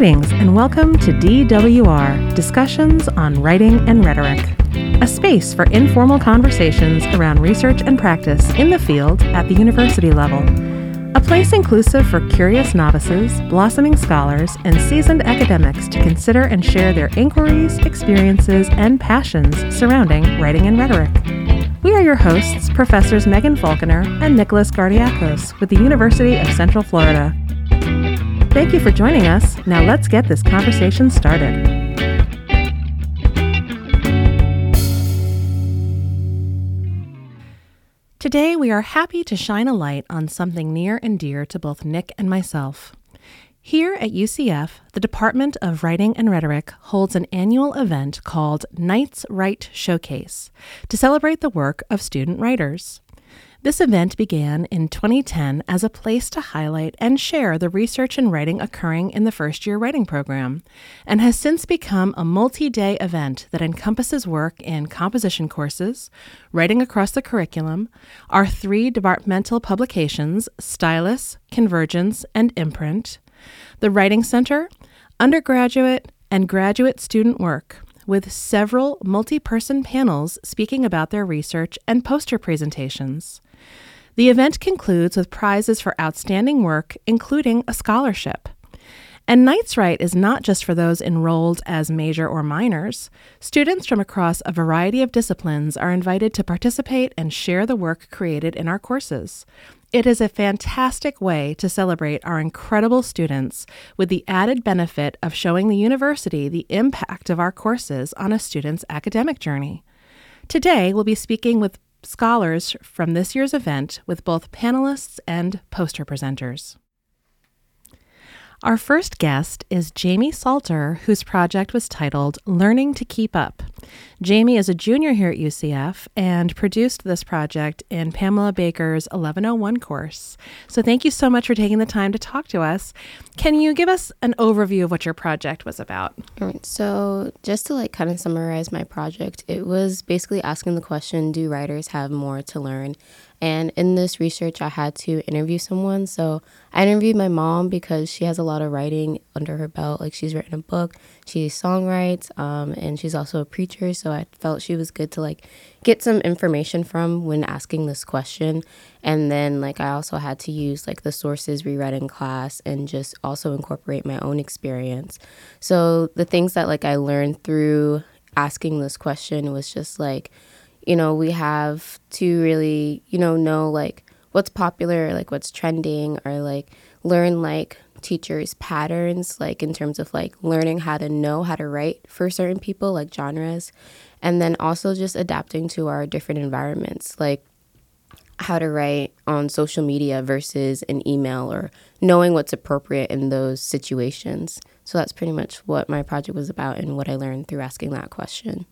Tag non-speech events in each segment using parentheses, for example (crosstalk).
Greetings and welcome to DWR Discussions on Writing and Rhetoric, a space for informal conversations around research and practice in the field at the university level. A place inclusive for curious novices, blossoming scholars, and seasoned academics to consider and share their inquiries, experiences, and passions surrounding writing and rhetoric. We are your hosts, Professors Megan Falconer and Nicholas Gardiakos with the University of Central Florida. Thank you for joining us. Now let's get this conversation started. Today, we are happy to shine a light on something near and dear to both Nick and myself. Here at UCF, the Department of Writing and Rhetoric holds an annual event called Knights Write Showcase to celebrate the work of student writers. This event began in 2010 as a place to highlight and share the research and writing occurring in the first year writing program, and has since become a multi day event that encompasses work in composition courses, writing across the curriculum, our three departmental publications, Stylus, Convergence, and Imprint, the Writing Center, undergraduate, and graduate student work with several multi person panels speaking about their research and poster presentations. The event concludes with prizes for outstanding work, including a scholarship. And Knights Write is not just for those enrolled as major or minors. Students from across a variety of disciplines are invited to participate and share the work created in our courses. It is a fantastic way to celebrate our incredible students with the added benefit of showing the university the impact of our courses on a student's academic journey. Today, we'll be speaking with scholars from this year's event with both panelists and poster presenters. Our first guest is Jamie Salter, whose project was titled Learning to Keep Up. Jamie is a junior here at UCF and produced this project in Pamela Baker's 1101 course. So thank you so much for taking the time to talk to us. Can you give us an overview of what your project was about? All right. So, just to like kind of summarize my project, it was basically asking the question, do writers have more to learn? And in this research, I had to interview someone. So I interviewed my mom because she has a lot of writing under her belt. Like she's written a book, she songwrites, um, and she's also a preacher. So I felt she was good to like get some information from when asking this question. And then like I also had to use like the sources we read in class and just also incorporate my own experience. So the things that like I learned through asking this question was just like you know, we have to really, you know, know like what's popular, like what's trending, or like learn like teachers' patterns, like in terms of like learning how to know how to write for certain people, like genres, and then also just adapting to our different environments, like how to write on social media versus an email or knowing what's appropriate in those situations. So that's pretty much what my project was about and what I learned through asking that question.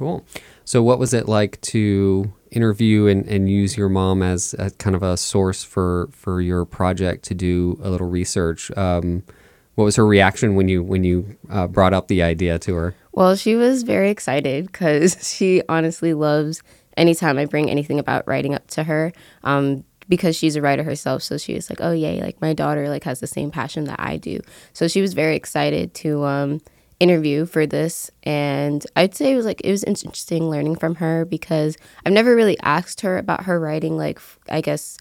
Cool. So, what was it like to interview and, and use your mom as kind of a source for, for your project to do a little research? Um, what was her reaction when you when you uh, brought up the idea to her? Well, she was very excited because (laughs) she honestly loves anytime I bring anything about writing up to her. Um, because she's a writer herself, so she was like, "Oh yay! Like my daughter like has the same passion that I do." So she was very excited to um, interview for this and I'd say it was like it was interesting learning from her because I've never really asked her about her writing like I guess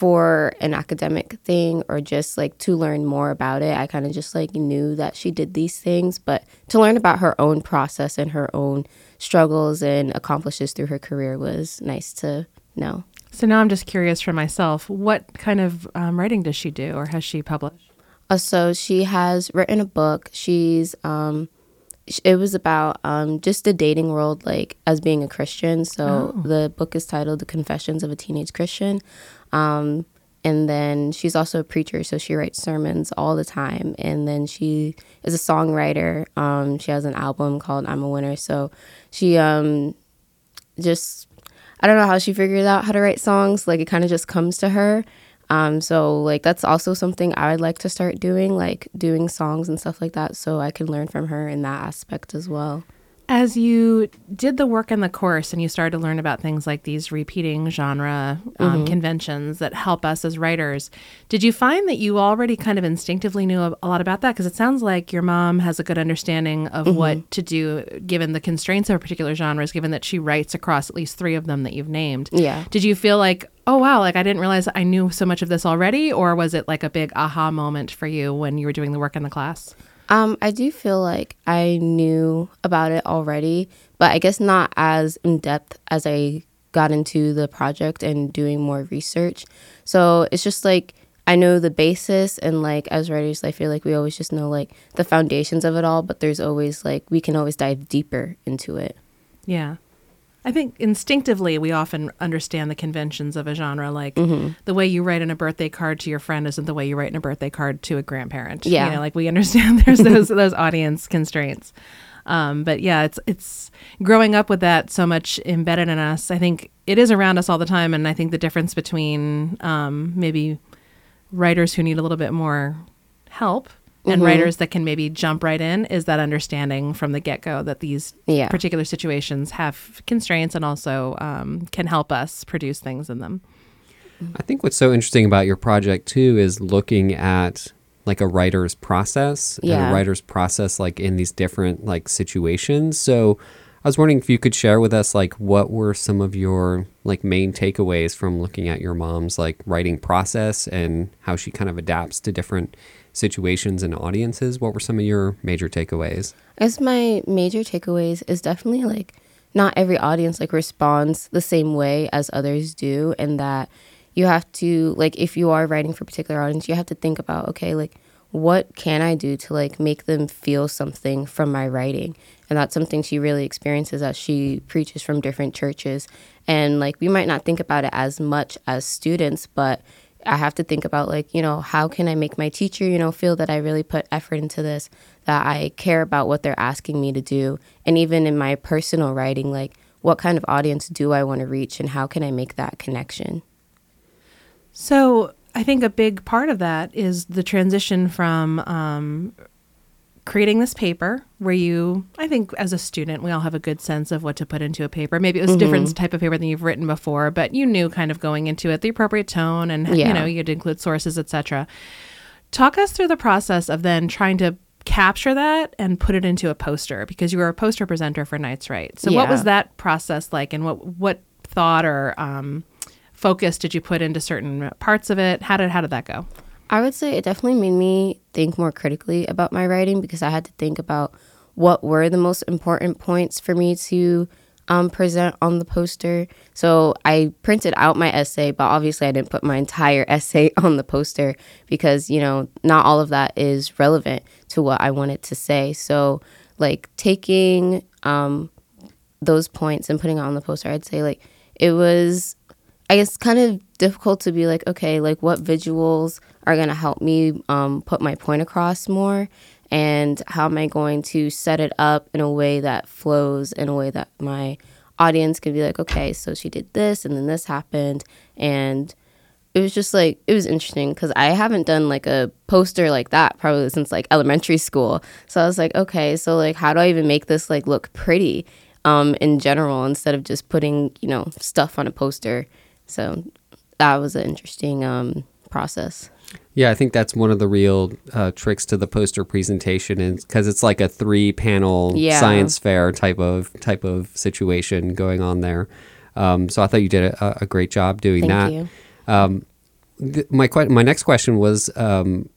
for an academic thing or just like to learn more about it. I kind of just like knew that she did these things, but to learn about her own process and her own struggles and accomplishes through her career was nice to know. So now I'm just curious for myself, what kind of um, writing does she do or has she published? Uh, so she has written a book. She's um, it was about um, just the dating world, like as being a Christian. So oh. the book is titled "The Confessions of a Teenage Christian." Um, and then she's also a preacher, so she writes sermons all the time. And then she is a songwriter. Um, she has an album called "I'm a Winner." So she um, just I don't know how she figured out how to write songs. Like it kind of just comes to her. Um, so like that's also something I would like to start doing, like doing songs and stuff like that, so I can learn from her in that aspect as well. As you did the work in the course and you started to learn about things like these repeating genre um, conventions that help us as writers, did you find that you already kind of instinctively knew a, a lot about that? Because it sounds like your mom has a good understanding of what to do given the constraints of a particular genres, given that she writes across at least three of them that you've named. Yeah. Did you feel like, oh, wow, like I didn't realize I knew so much of this already? Or was it like a big aha moment for you when you were doing the work in the class? Um, I do feel like I knew about it already, but I guess not as in depth as I got into the project and doing more research. So it's just like I know the basis, and like as writers, I feel like we always just know like the foundations of it all, but there's always like we can always dive deeper into it. Yeah. I think instinctively we often understand the conventions of a genre. Like Mm-hmm. the way you write in a birthday card to your friend isn't the way you write in a birthday card to a grandparent. Yeah. You know, like we understand (laughs) there's those those audience constraints. Um, but yeah, it's it's growing up with that so much embedded in us. I think it is around us all the time, and I think the difference between um, maybe writers who need a little bit more help Mm-hmm. and writers that can maybe jump right in is that understanding from the get go that these Yeah. particular situations have constraints and also um, can help us produce things in them. I think what's so interesting about your project too is looking at like a writer's process and Yeah. a writer's process like in these different like situations. So I was wondering if you could share with us like what were some of your like main takeaways from looking at your mom's like writing process and how she kind of adapts to different situations and audiences. What were some of your major takeaways? As my major takeaways is definitely like not every audience like responds the same way as others do and that you have to like if you are writing for a particular audience you have to think about okay like what can I do to like make them feel something from my writing and that's something she really experiences as she preaches from different churches and like we might not think about it as much as students but I have to think about like, you know, how can I make my teacher, you know, feel that I really put effort into this, that I care about what they're asking me to do. And even in my personal writing, like what kind of audience do I want to reach and how can I make that connection? So I think a big part of that is the transition from um, creating this paper where you, I think as a student, we all have a good sense of what to put into a paper. Maybe it was a different type of paper than you've written before, but you knew kind of going into it the appropriate tone and, you know, you'd include sources, etc. Talk us through the process of then trying to capture that and put it into a poster because you were a poster presenter for Knights Write. So what was that process like and what what thought or um, focus did you put into certain parts of it? How did how did that go? I would say it definitely made me think more critically about my writing because I had to think about what were the most important points for me to um, present on the poster. So I printed out my essay, but obviously I didn't put my entire (laughs) essay on the poster because, you know, not all of that is relevant to what I wanted to say. So, like, taking um, those points and putting it on the poster, I'd say, like, it was I guess kind of difficult to be like, okay, like what visuals are gonna help me um, put my point across more, and how am I going to set it up in a way that flows in a way that my audience can be like, okay, so she did this, and then this happened, and it was just like it was interesting because I haven't done like a poster like that probably since like elementary school. So I was like, okay, so like how do I even make this like look pretty um, in general instead of just putting you know stuff on a poster. So that was an interesting um, process. Yeah, I think that's one of the real uh, tricks to the poster presentation, is because it's like a three-panel Yeah. science fair type of type of situation going on there. Um, so I thought you did a, a great job doing Thank that. you. Um, th- my que- my next question was um,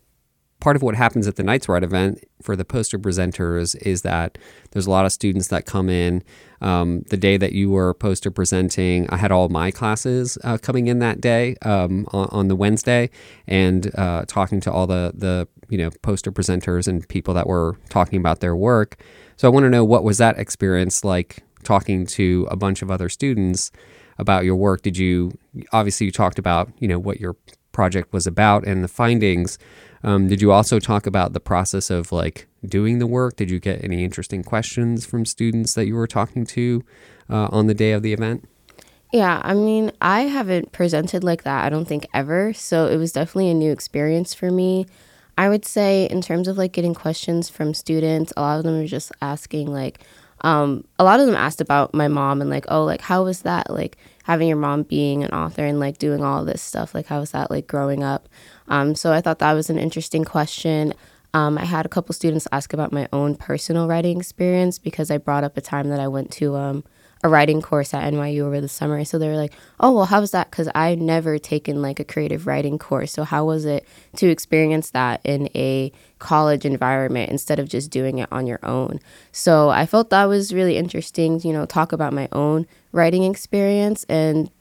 part of what happens at the Knights Write event for the poster presenters is that there's a lot of students that come in. Um, the day that you were poster presenting, I had all my classes uh, coming in that day um, on, on the Wednesday, and uh, talking to all the the you know poster presenters and people that were talking about their work. So I want to know what was that experience like talking to a bunch of other students about your work. Did you obviously you talked about you know what your project was about and the findings. Um, did you also talk about the process of like doing the work? Did you get any interesting questions from students that you were talking to uh, on the day of the event? Yeah, I mean, I haven't presented like that, I don't think ever. So it was definitely a new experience for me. I would say, in terms of like getting questions from students, a lot of them are just asking, like, um, a lot of them asked about my mom and like, oh, like how was that like having your mom being an author and like doing all this stuff? Like how was that like growing up? Um, so I thought that was an interesting question. Um, I had a couple students ask about my own personal writing experience because I brought up a time that I went to um, a writing course at NYU over the summer. So they were like, "Oh, well, how was that?" Because I never taken like a creative writing course. So how was it to experience that in a college environment instead of just doing it on your own? So I felt that was really interesting. You know, talk about my own writing experience and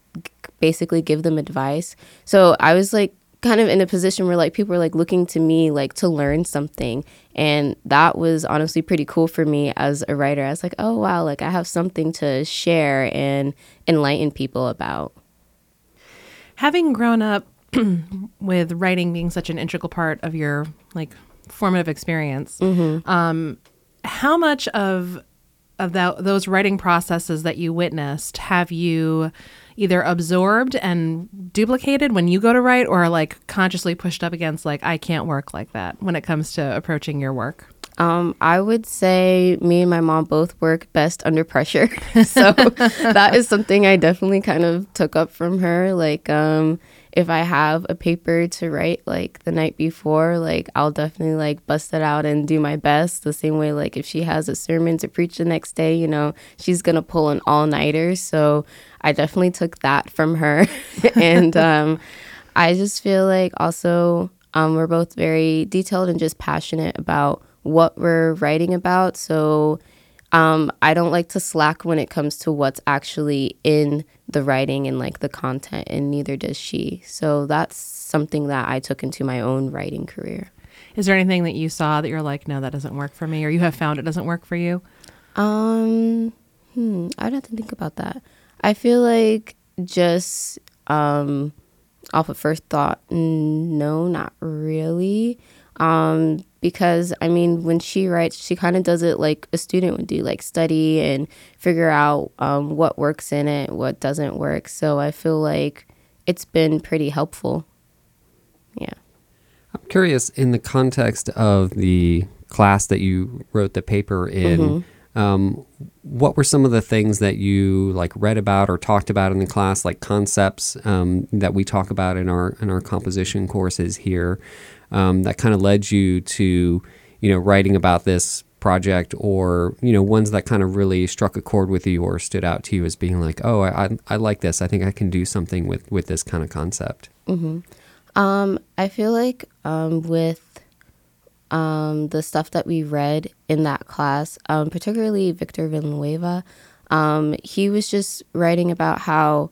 basically give them advice. So I was like kind of in a position where like people were like looking to me like to learn something. And that was honestly pretty cool for me as a writer. I was like oh wow like i have something to share and enlighten people about. Having grown up (clears throat) with writing being such an integral part of your like formative experience Mm-hmm. um, how much of of that, those writing processes that you witnessed have you either absorbed and duplicated when you go to write or like consciously pushed up against like i can't work like that when it comes to approaching your work Um, I would say me and my mom both work best under pressure. (laughs) so (laughs) that is something I definitely kind of took up from her. Like, um, if I have a paper to write like the night before, like I'll definitely like bust it out and do my best. The same way, like if she has a sermon to preach the next day, you know, she's gonna pull an all nighter. So I definitely took that from her. (laughs) and (laughs) um, I just feel like also um, we're both very detailed and just passionate about what we're writing about. So um, I don't like to slack when it comes to what's actually in the writing and like the content, and neither does she. So that's something that I took into my own writing career. is there anything that you saw that you're like no that doesn't work for me or you have found it doesn't work for you Um, hmm, I'd have to think about that. I feel like just um, off of first thought, no, not really. Um, because I mean, when she writes, she kind of does it like a student would do, like study and figure out um, what works in it, what doesn't work. So I feel like it's been pretty helpful. Yeah. I'm curious in the context of the class that you wrote the paper in. Um, what were some of the things that you like read about or talked about in the class, like concepts um, that we talk about in our in our composition courses here, um, that kind of led you to, you know, writing about this project, or you know, ones that kind of really struck a chord with you or stood out to you as being like, oh, I, I, I like this. I think I can do something with with this kind of concept. Um, I feel like um, with um, the stuff that we read in that class, um, particularly Victor Villanueva, um, he was just writing about how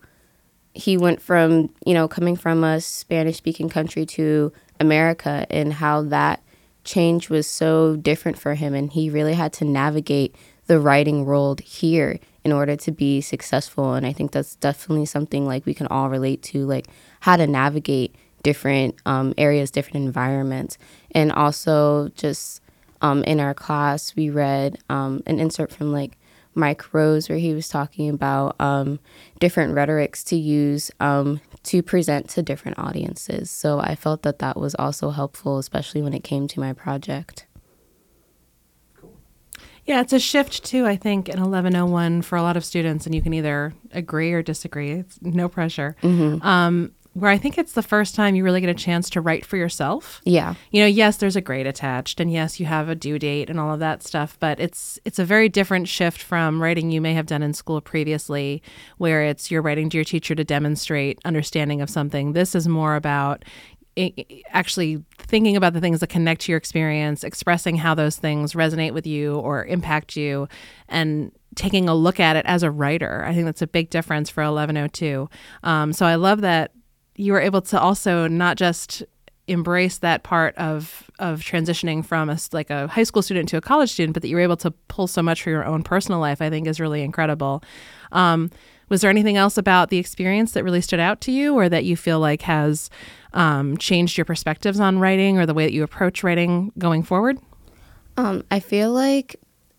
he went from, you know, coming from a Spanish speaking country to America and how that change was so different for him. And he really had to navigate the writing world here in order to be successful. And I think that's definitely something like we can all relate to, like how to navigate different um, areas, different environments. And also, just um, in our class, we read um, an insert from like Mike Rose where he was talking about um, different rhetorics to use um, to present to different audiences. So I felt that that was also helpful, especially when it came to my project. Yeah, it's a shift too, I think, in 1101 for a lot of students, and you can either agree or disagree. It's no pressure. Um, where I think it's the first time you really get a chance to write for yourself. Yeah. You know, yes, there's a grade attached, and yes, you have a due date and all of that stuff, but it's it's a very different shift from writing you may have done in school previously, where it's you're writing to your teacher to demonstrate understanding of something. This is more about actually thinking about the things that connect to your experience, expressing how those things resonate with you or impact you, and taking a look at it as a writer. I think that's a big difference for 1102. Um, so I love that you were able to also not just embrace that part of of transitioning from a like a high school student to a college student, but that you were able to pull so much for your own personal life. I think is really incredible. Um, was there anything else about the experience that really stood out to you, or that you feel like has um, changed your perspectives on writing or the way that you approach writing going forward? Um, I feel like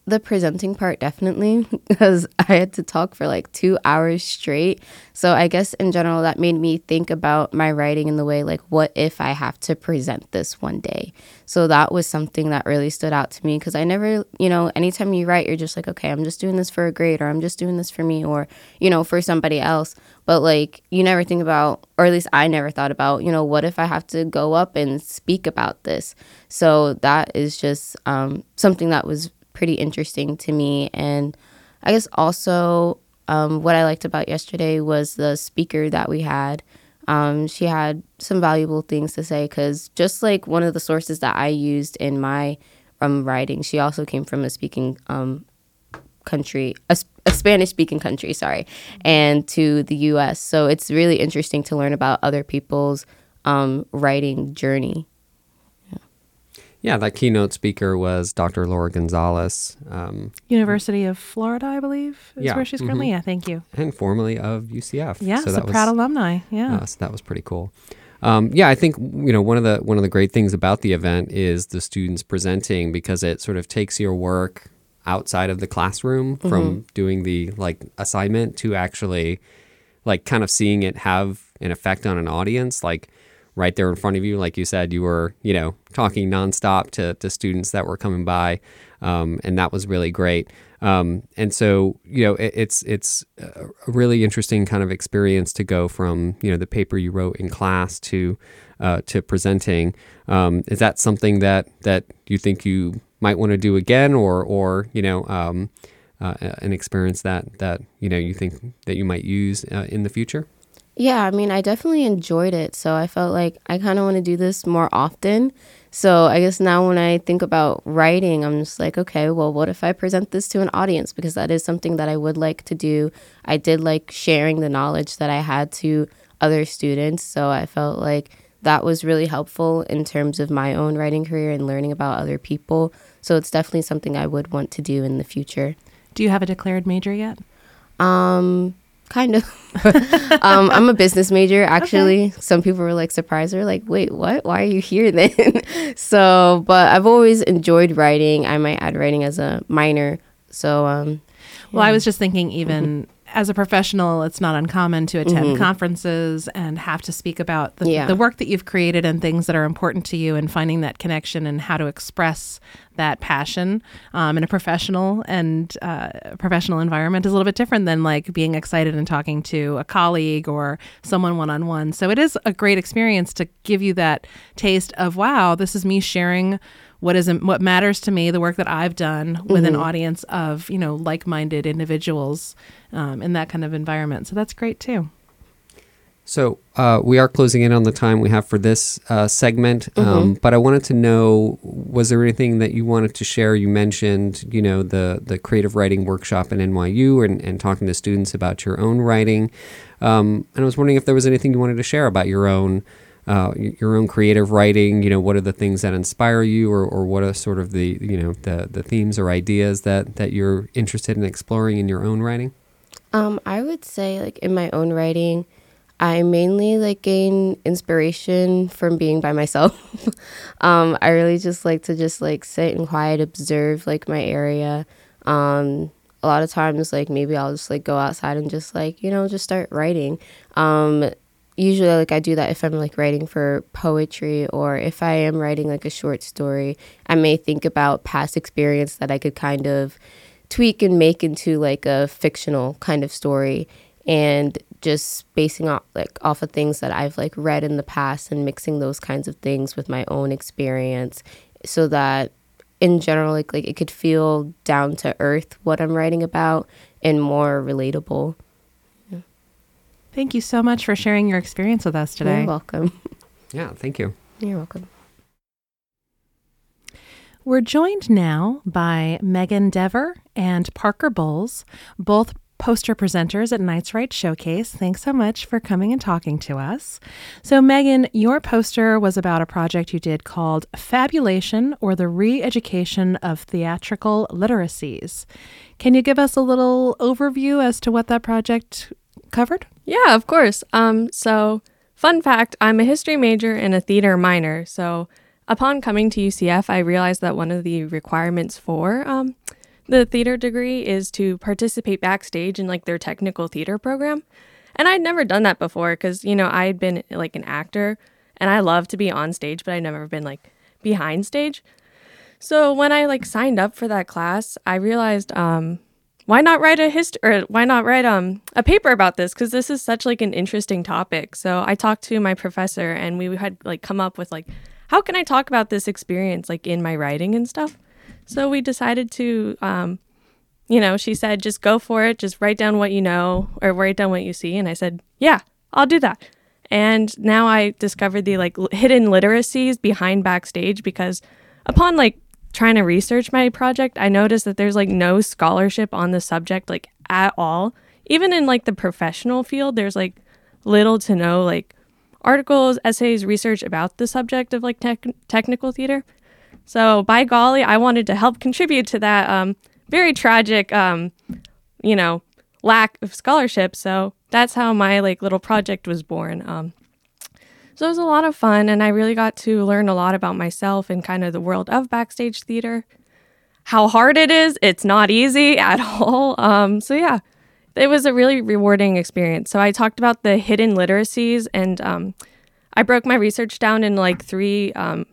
the presenting part definitely (laughs) because I had to talk for like two hours straight. So I guess in general that made me think about my writing in the way like what if I have to present this one day. So that was something that really stood out to me because I never, you know, anytime you write, you're just like, okay, I'm just doing this for a grade or I'm just doing this for me or you know for somebody else. But like you never think about, or at least I never thought about, you know, what if I have to go up and speak about this? So that is just um, something that was pretty interesting to me. And I guess also um, what I liked about yesterday was the speaker that we had. Um, she had some valuable things to say because just like one of the sources that I used in my um, writing, she also came from a speaking um, country, a, a Spanish speaking country, sorry, and to the US. So it's really interesting to learn about other people's um, writing journey. Yeah, that keynote speaker was Dr. Laura Gonzalez. Um, University of Florida, I believe, is Yeah, where she's currently. Yeah, thank you. and formerly of UCF. Yeah, so a that proud alumni. Yeah. uh, so that was pretty cool. Um, yeah, I think you know one of the one of the great things about the event is the students presenting because it sort of takes your work outside of the classroom from doing the like assignment to actually like kind of seeing it have an effect on an audience like right there in front of you. Like you said you were you know talking nonstop to, to students that were coming by um, and that was really great. Um, and so you know it, it's it's a really interesting kind of experience to go from you know the paper you wrote in class to uh, to presenting. Um, is that something that that you think you might want to do again or or you know um, uh, an experience that that you know you think that you might use uh, in the future Yeah, I mean, I definitely enjoyed it. So I felt like I kind of want to do this more often. So I guess now when I think about writing, I'm just like, okay, well, what if I present this to an audience? Because that is something that I would like to do. I did like sharing the knowledge that I had to other students. So I felt like that was really helpful in terms of my own writing career and learning about other people. So it's definitely something I would want to do in the future. Do you have a declared major yet? Um, kind of. (laughs) um, I'm a business major actually. Some people were like surprised. They're like, "Wait, what? Why are you here then?" (laughs) so, but I've always enjoyed writing. I might add writing as a minor. So, um, Well, I was just thinking, even as a professional, it's not uncommon to attend conferences and have to speak about the, Yeah. the work that you've created and things that are important to you, and finding that connection and how to express that passion um, in a professional and uh, professional environment is a little bit different than like being excited and talking to a colleague or someone one on one. So it is a great experience to give you that taste of wow, this is me sharing what is what matters to me, the work that I've done with an audience of you know like-minded individuals um, in that kind of environment. So that's great too. So uh, we are closing in on the time we have for this uh, segment, um, but I wanted to know: was there anything that you wanted to share? You mentioned, you know, the the creative writing workshop in NYU and, and talking to students about your own writing. Um, and I was wondering if there was anything you wanted to share about your own uh, your own creative writing. You know, what are the things that inspire you, or, or what are sort of the you know the the themes or ideas that that you're interested in exploring in your own writing? Um, I would say like in my own writing, I mainly like gain inspiration from being by myself. (laughs) um, I really just like to just like sit and quiet, observe like my area. Um, a lot of times like maybe I'll just like go outside and just like, you know, just start writing. Um, usually like I do that if I'm like writing for poetry or if I am writing like a short story, I may think about past experience that I could kind of tweak and make into like a fictional kind of story and just basing off like off of things that I've like read in the past and mixing those kinds of things with my own experience so that in general like like it could feel down to earth what I'm writing about and more relatable. Thank you so much for sharing your experience with us today. You're welcome. (laughs) Yeah, thank you. You're welcome. We're joined now by Megan Dever and Parker Bowles, both poster presenters at Knights Write Showcase. Thanks so much for coming and talking to us. So, Megan, your poster was about a project you did called Fabulation or the Re Education of Theatrical Literacies. Can you give us a little overview as to what that project covered? Yeah, of course. Um, so, fun fact I'm a history major and a theater minor. So, upon coming to UCF, I realized that one of the requirements for um, the theater degree is to participate backstage in like their technical theater program. And I'd never done that before because, you know, I had been like an actor and I love to be on stage, but I'd never been like behind stage. So when I like signed up for that class, I realized um, why not write a history or why not write um a paper about this because this is such like an interesting topic. So I talked to my professor and we had like come up with like how can I talk about this experience like in my writing and stuff. So we decided to um, you know, she said just go for it, just write down what you know or write down what you see and I said, "Yeah, I'll do that." And now I discovered the like hidden literacies behind backstage because upon like trying to research my project, I noticed that there's like no scholarship on the subject like at all. Even in like the professional field, there's like little to no like articles, essays, research about the subject of like tech- technical theater. So by golly, I wanted to help contribute to that um, very tragic, um, you know, lack of scholarship. So that's how my like little project was born. Um, so it was a lot of fun, and I really got to learn a lot about myself and kind of the world of backstage theater. How hard it is, it's not easy (laughs) at all. Um, so, yeah, it was a really rewarding experience. So, I talked about the hidden literacies, and um, I broke my research down in like three um,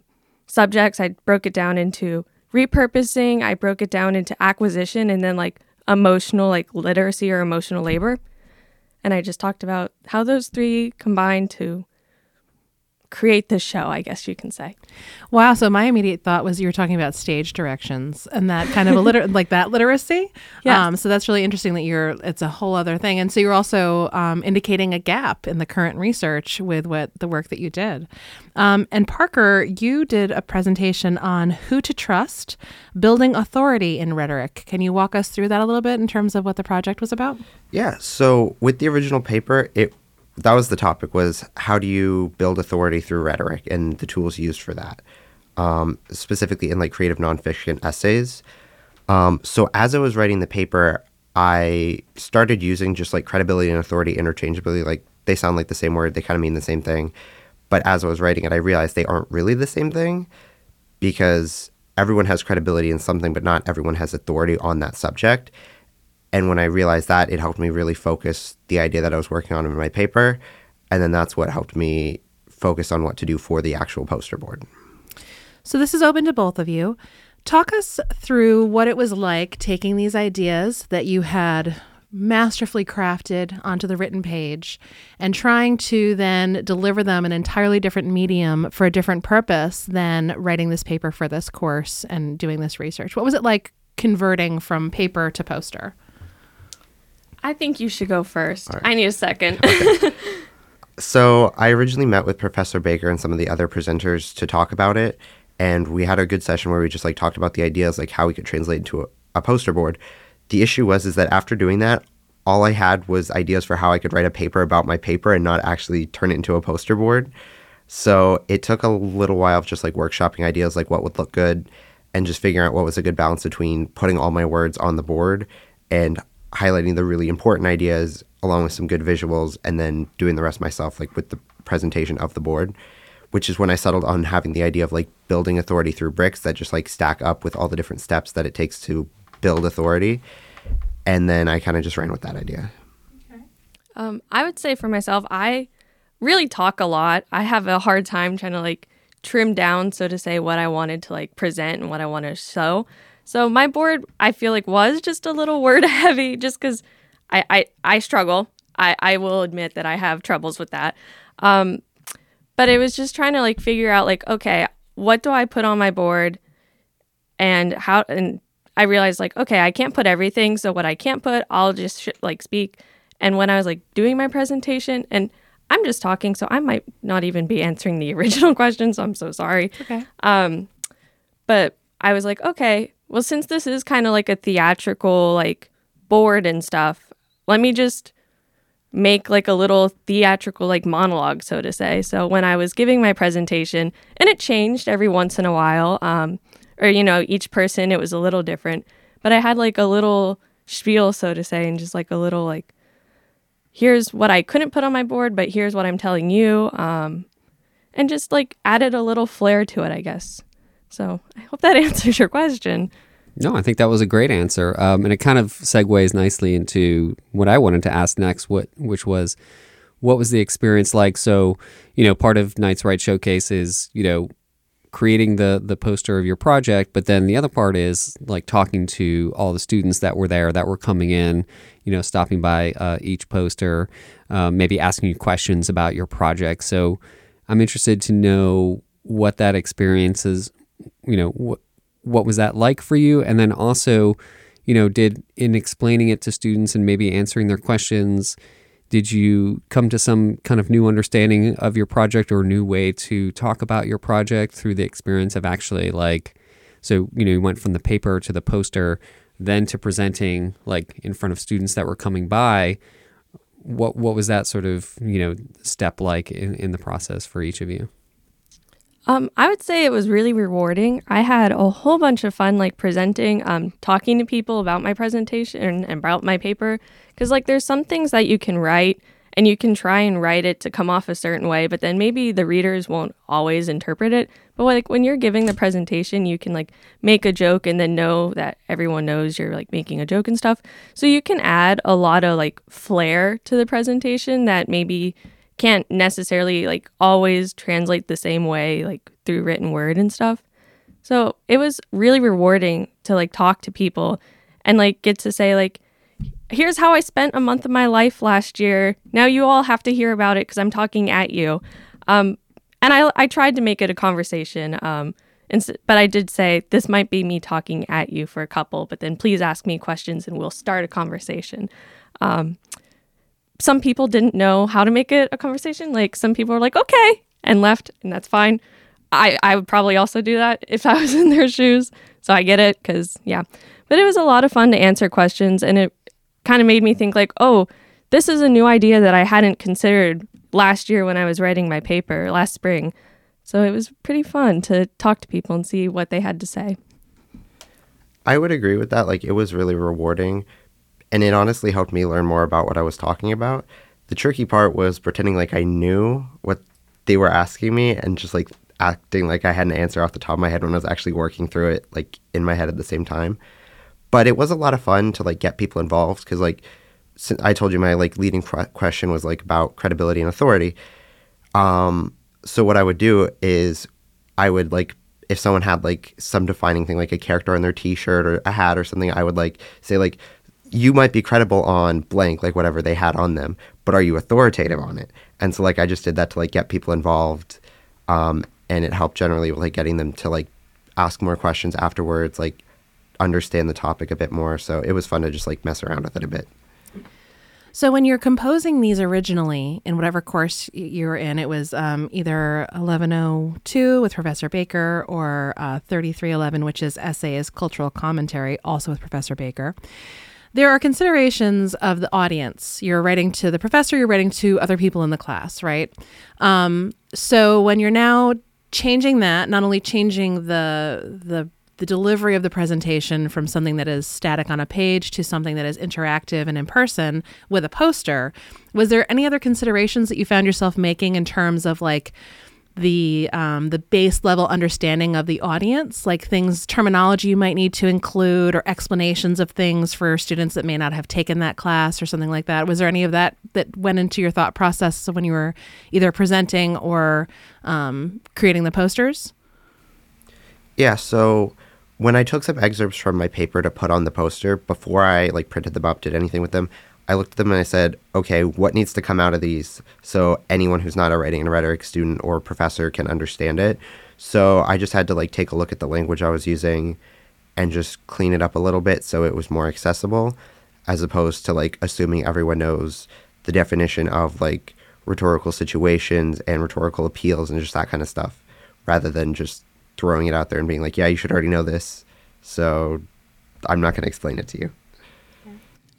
subjects. I broke it down into repurposing, I broke it down into acquisition, and then like emotional, like literacy or emotional labor. And I just talked about how those three combine to create this show, I guess you can say. Wow. So my immediate thought was you were talking about stage directions and that kind of a liter- (laughs) like that literacy. Yeah. Um, so that's really interesting that you're, it's a whole other thing. And so you're also um, indicating a gap in the current research with what the work that you did. Um, and Parker, you did a presentation on who to trust, building authority in rhetoric. Can you walk us through that a little bit in terms of what the project was about? Yeah. So with the original paper, it that was the topic was how do you build authority through rhetoric and the tools used for that um, specifically in like creative nonfiction essays. Um, so as i was writing the paper i started using just like credibility and authority interchangeably. Like they sound like the same word they kind of mean the same thing. But as i was writing it i realized they aren't really the same thing because everyone has credibility in something but not everyone has authority on that subject and when I realized that, it helped me really focus the idea that I was working on in my paper. And then that's what helped me focus on what to do for the actual poster board. So this is open to both of you. Talk us through what it was like taking these ideas that you had masterfully crafted onto the written page and trying to then deliver them an entirely different medium for a different purpose than writing this paper for this course and doing this research. What was it like converting from paper to poster? I think you should go first. I need a second. (laughs) So I originally met with Professor Baker and some of the other presenters to talk about it. And we had a good session where we just like talked about the ideas, like how we could translate into a, a poster board. The issue was is that after doing that, all I had was ideas for how I could write a paper about my paper and not actually turn it into a poster board. So it took a little while of just like workshopping ideas, like what would look good, and just figuring out what was a good balance between putting all my words on the board and highlighting the really important ideas along with some good visuals and then doing the rest myself like with the presentation of the board which is when i settled on having the idea of like building authority through bricks that just like stack up with all the different steps that it takes to build authority and then i kind of just ran with that idea Um, I would say for myself, I really talk a lot. I have a hard time trying to like trim down, so to say, what I wanted to like present and what I want to show. So my board, I feel like was just a little (laughs) word heavy, just because I, I I struggle. I I will admit that I have troubles with that. Um, but it was just trying to like figure out like okay, what do I put on my board, and how and I realized like okay, I can't put everything. So what I can't put, I'll just sh- like speak. And when I was like doing my presentation, and I'm just talking, so I might not even be answering the (laughs) original question. So I'm so sorry. Okay. Um, but I was like, okay, well, since this is kind of like a theatrical like board and stuff, let me just make like a little theatrical like monologue, so to say. So when I was giving my presentation, and it changed every once in a while, um, or you know, each person it was a little different, but I had like a little spiel, so to say, and just like a little like, here's what I couldn't put on my board, but here's what I'm telling you, um, and just like added a little flair to it, I guess. So I hope that (laughs) answers your question. No, I think that was a great answer, um, and it kind of segues nicely into what I wanted to ask next, what which was, what was the experience like? So, you know, part of Knights Write Showcase is you know creating the the poster of your project, but then the other part is like talking to all the students that were there that were coming in, you know, stopping by uh, each poster, um, maybe asking you questions about your project. So, I'm interested to know what that experience is. You know, what what was that like for you? And then also, you know, did in explaining it to students and maybe answering their questions, did you come to some kind of new understanding of your project or new way to talk about your project through the experience of actually like, so, you know, you went from the paper to the poster, then to presenting like in front of students that were coming by. What, what was that sort of, you know, step like in, in the process for each of you? Um, I would say it was really rewarding. I had a whole bunch of fun, like presenting, um, talking to people about my presentation and about my paper. Because, like, there's some things that you can write and you can try and write it to come off a certain way, but then maybe the readers won't always interpret it. But, like, when you're giving the presentation, you can, like, make a joke and then know that everyone knows you're, like, making a joke and stuff. So you can add a lot of, like, flair to the presentation that maybe can't necessarily like always translate the same way like through written word and stuff. So it was really rewarding to like talk to people and like get to say like here's how I spent a month of my life last year. Now you all have to hear about it because I'm talking at you. Um, and I, I tried to make it a conversation. Um, and, but I did say this might be me talking at you for a couple, but then please ask me questions and we'll start a conversation. Um, some people didn't know how to make it a conversation. Like some people were like, okay, and left, and that's fine. I, I would probably also do that if I was (laughs) in their shoes. So I get it because, yeah. But it was a lot of fun to answer questions, and it kind of made me think, like, oh, this is a new idea that I hadn't considered last year when I was writing my paper last spring. So it was pretty fun to talk to people and see what they had to say. I would agree with that. Like, it was really rewarding and it honestly helped me learn more about what I was talking about. The tricky part was pretending like I knew what they were asking me and just like acting like I had an answer off the top of my head when I was actually working through it like in my head at the same time. But it was a lot of fun to like get people involved because like I told you my like leading question was like about credibility and authority. Um, so what I would do is I would like if someone had like some defining thing like a character on their t-shirt or a hat or something, I would like say like you might be credible on blank, like whatever they had on them, but are you authoritative on it? And so like I just did that to like get people involved, um, and it helped generally with like getting them to like ask more questions afterwards, like understand the topic a bit more. So it was fun to just like mess around with it a bit. So when you're composing these originally in whatever course you're in, it was um, either 1102 with Professor Baker or uh, 3311, which is essays, cultural commentary, also with Professor Baker there are considerations of the audience. You're writing to the professor, you're writing to other people in the class, right? Um, so when you're now changing that, not only changing the the the delivery of the presentation from something that is static on a page to something that is interactive and in person with a poster, was there any other considerations that you found yourself making in terms of like the um, the base level understanding of the audience, like things terminology you might need to include or explanations of things for students that may not have taken that class or something like that. Was there any of that that went into your thought process when you were either presenting or um, creating the posters? Yeah. So when I took some excerpts from my paper to put on the poster before I like printed them up, did anything with them, I looked at them and I said, okay, what needs to come out of these so anyone who's not a writing and rhetoric student or professor can understand it? So I just had to like take a look at the language I was using and just clean it up a little bit so it was more accessible as opposed to like assuming everyone knows the definition of like rhetorical situations and rhetorical appeals and just that kind of stuff rather than just throwing it out there and being like, yeah, you should already know this. So I'm not going to explain it to you.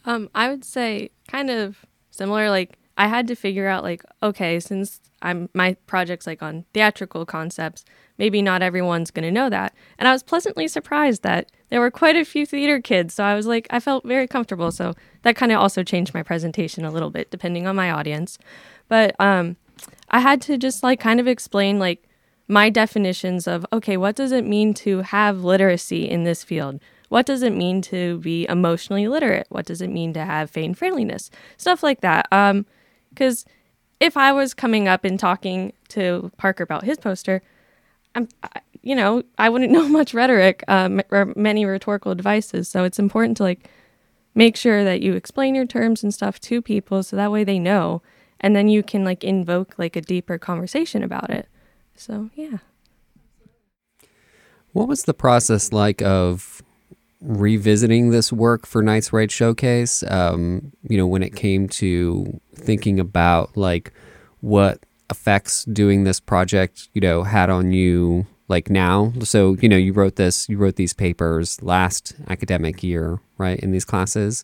Um, I would say kind of similar. Like I had to figure out like, okay, since I'm my project's like on theatrical concepts, maybe not everyone's gonna know that. And I was pleasantly surprised that there were quite a few theater kids. So I was like, I felt very comfortable. So that kind of also changed my presentation a little bit depending on my audience. But um, I had to just like kind of explain like my definitions of okay, what does it mean to have literacy in this field? What does it mean to be emotionally literate? What does it mean to have feigned friendliness? Stuff like that. Um, because if I was coming up and talking to Parker about his poster, I'm, you know, I wouldn't (laughs) know much rhetoric um, or many rhetorical devices. So it's important to like make sure that you explain your terms and stuff to people so that way they know, and then you can like invoke like a deeper conversation about it. So yeah. What was the process like of revisiting this work for Knights Write Showcase? Um, you know, when it came to thinking about like what effects doing this project, you know, had on you like now. So, you know, you wrote this, you wrote these papers last academic year, right, in these classes.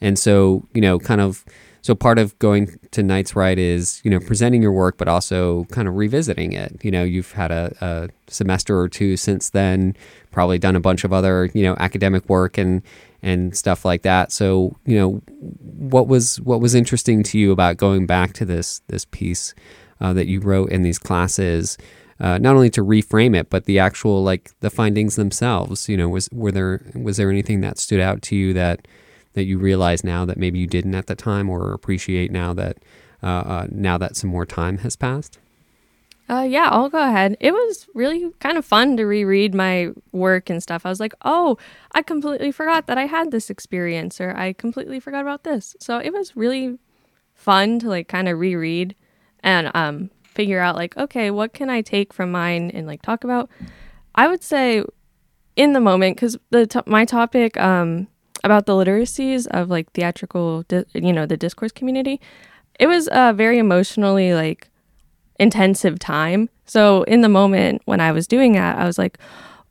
And so, you know, kind of so part of going to Knights Write is, you know, presenting your work, but also kind of revisiting it. You know, you've had a, a semester or two since then, probably done a bunch of other, you know, academic work and and stuff like that. So, you know, what was what was interesting to you about going back to this this piece uh, that you wrote in these classes? Uh, not only to reframe it, but the actual like the findings themselves. You know, was were there was there anything that stood out to you that that you realize now that maybe you didn't at the time or appreciate now that uh, uh, now that some more time has passed? Uh, yeah, I'll go ahead. It was really kind of fun to reread my work and stuff. I was like, oh, I completely forgot that I had this experience, or I completely forgot about this. So it was really fun to like kind of reread and um, figure out like, okay, what can I take from mine and like talk about. I would say in the moment because the my topic um, about the literacies of like theatrical, you know, the discourse community, it was a very emotionally like intensive time. So in the moment when I was doing that, I was like,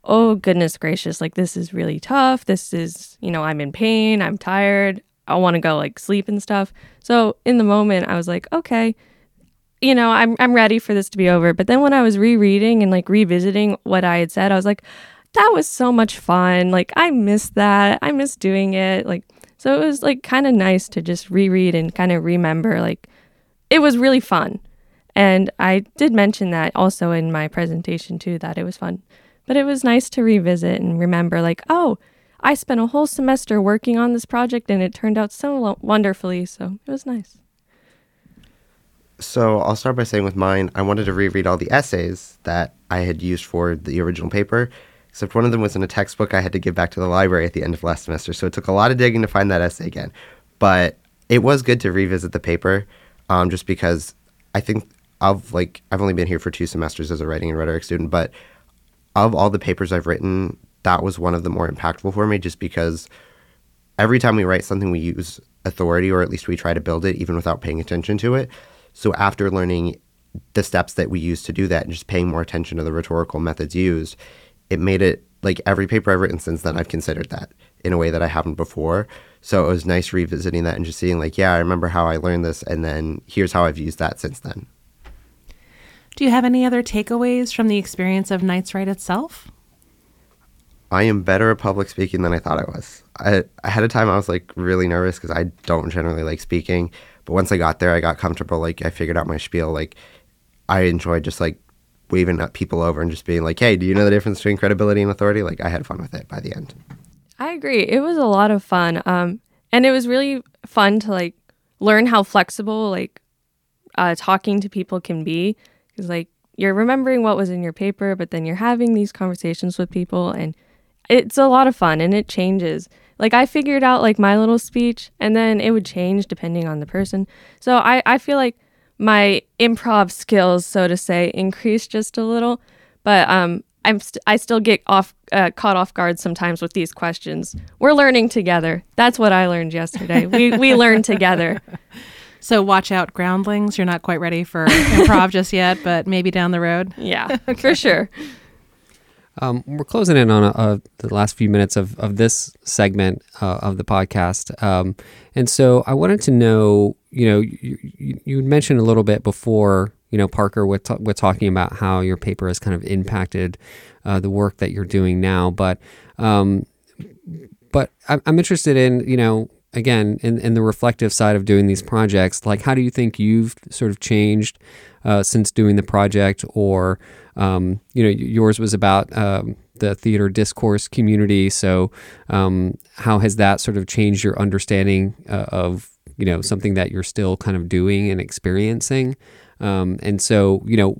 oh goodness gracious, like this is really tough. This is, you know, I'm in pain, I'm tired, I want to go like sleep and stuff. So in the moment, I was like, okay, you know, I'm I'm ready for this to be over. But then when I was rereading and like revisiting what I had said, I was like, that was so much fun. Like I missed that. I miss doing it. Like so it was like kind of nice to just reread and kind of remember like it was really fun. And I did mention that also in my presentation too that it was fun. But it was nice to revisit and remember like, oh, I spent a whole semester working on this project and it turned out so wonderfully. So it was nice. So I'll start by saying with mine, I wanted to reread all the essays that I had used for the original paper, except one of them was in a textbook I had to give back to the library at the end of last semester. So it took a lot of digging to find that essay again. But it was good to revisit the paper, um, just because I think of like I've only been here for two semesters as a writing and rhetoric student, but of all the papers I've written, that was one of the more impactful for me, just because every time we write something, we use authority, or at least we try to build it, even without paying attention to it. So after learning the steps that we use to do that and just paying more attention to the rhetorical methods used, it made it like every paper I've written since then, I've considered that in a way that I haven't before. So it was nice revisiting that and just seeing, like, yeah, I remember how I learned this, and then here's how I've used that since then. Do you have any other takeaways from the experience of Knights Write itself? I am better at public speaking than I thought I was. I, ahead of time, I was like really nervous because I don't generally like speaking. But once I got there, I got comfortable. Like I figured out my spiel. Like I enjoyed just like waving at people over and just being like, "Hey, do you know the difference between credibility and authority?" Like I had fun with it by the end. I agree. It was a lot of fun. Um, and it was really fun to like learn how flexible like uh, talking to people can be because like you're remembering what was in your paper, but then you're having these conversations with people, and it's a lot of fun and it changes. Like I figured out like my little speech, and then it would change depending on the person. So I I feel like my improv skills, so to say, increased just a little, but um. I'm st- I still get off uh, caught off guard sometimes with these questions. We're learning together. That's what I learned yesterday. we we learn together. (laughs) So watch out, groundlings. You're not quite ready for improv (laughs) just yet, but maybe down the road. Yeah, (laughs) for sure. Um, we're closing in on uh, the last few minutes of, of this segment uh, of the podcast. Um, and so I wanted to know, you know, you, you, you mentioned a little bit before, you know, Parker, with, t- with talking about how your paper has kind of impacted uh, the work that you're doing now. But, um, but I'm, I'm interested in, you know, again, in, in the reflective side of doing these projects, like how do you think you've sort of changed uh, since doing the project or, um, you know, yours was about um, the theater discourse community. So, um, how has that sort of changed your understanding uh, of you know something that you're still kind of doing and experiencing? Um, and so, you know,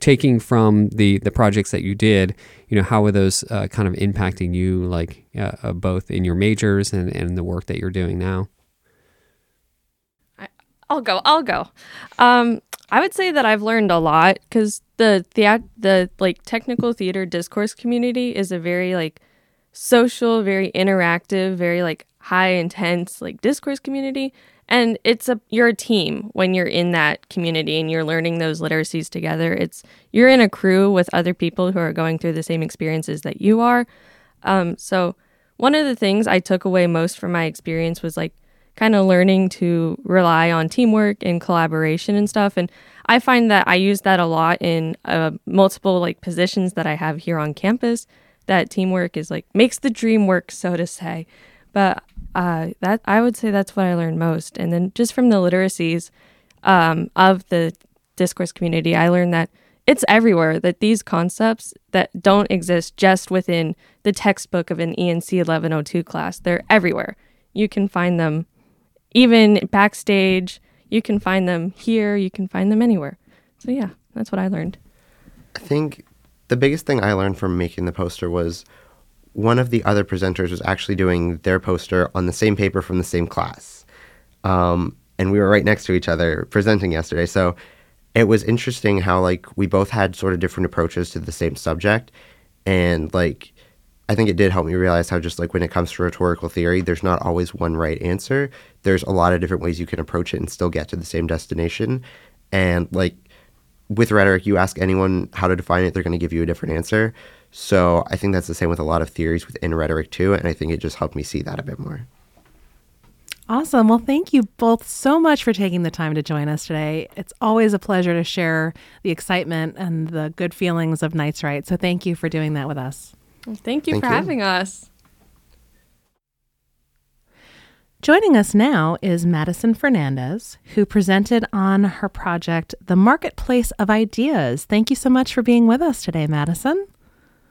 taking from the the projects that you did, you know, how are those uh, kind of impacting you, like uh, uh, both in your majors and and the work that you're doing now? I, I'll go. I'll go. Um, I would say that I've learned a lot because the the the like technical theater discourse community is a very like social, very interactive, very like high intense like discourse community. And it's a you're a team when you're in that community and you're learning those literacies together. It's you're in a crew with other people who are going through the same experiences that you are. Um, so one of the things i took away most from my experience was like kind of learning to rely on teamwork and collaboration and stuff and i find that i use that a lot in uh, multiple like positions that i have here on campus that teamwork is like makes the dream work so to say but uh, that I would say that's what I learned most. And then just from the literacies um, of the discourse community, I learned that it's everywhere. That these concepts that don't exist just within the textbook of an ENC 1102 class, they're everywhere. You can find them even backstage. You can find them here. You can find them anywhere. So yeah, that's what I learned. I think the biggest thing I learned from making the poster was one of the other presenters was actually doing their poster on the same paper from the same class. Um, and we were right next to each other presenting yesterday. So it was interesting how like we both had sort of different approaches to the same subject. And like I think it did help me realize how just like when it comes to rhetorical theory, there's not always one right answer. There's a lot of different ways you can approach it and still get to the same destination. And like with rhetoric, you ask anyone how to define it, they're going to give you a different answer. So I think that's the same with a lot of theories within rhetoric too, and I think it just helped me see that a bit more. Awesome. Well, thank you both so much for taking the time to join us today. It's always a pleasure to share the excitement and the good feelings of Knights Write. So thank you for doing that with us. Thank you thank for you. having us. Joining us now is Madison Fernandes, who presented on her project, The Marketplace of Ideas. Thank you so much for being with us today, Madison.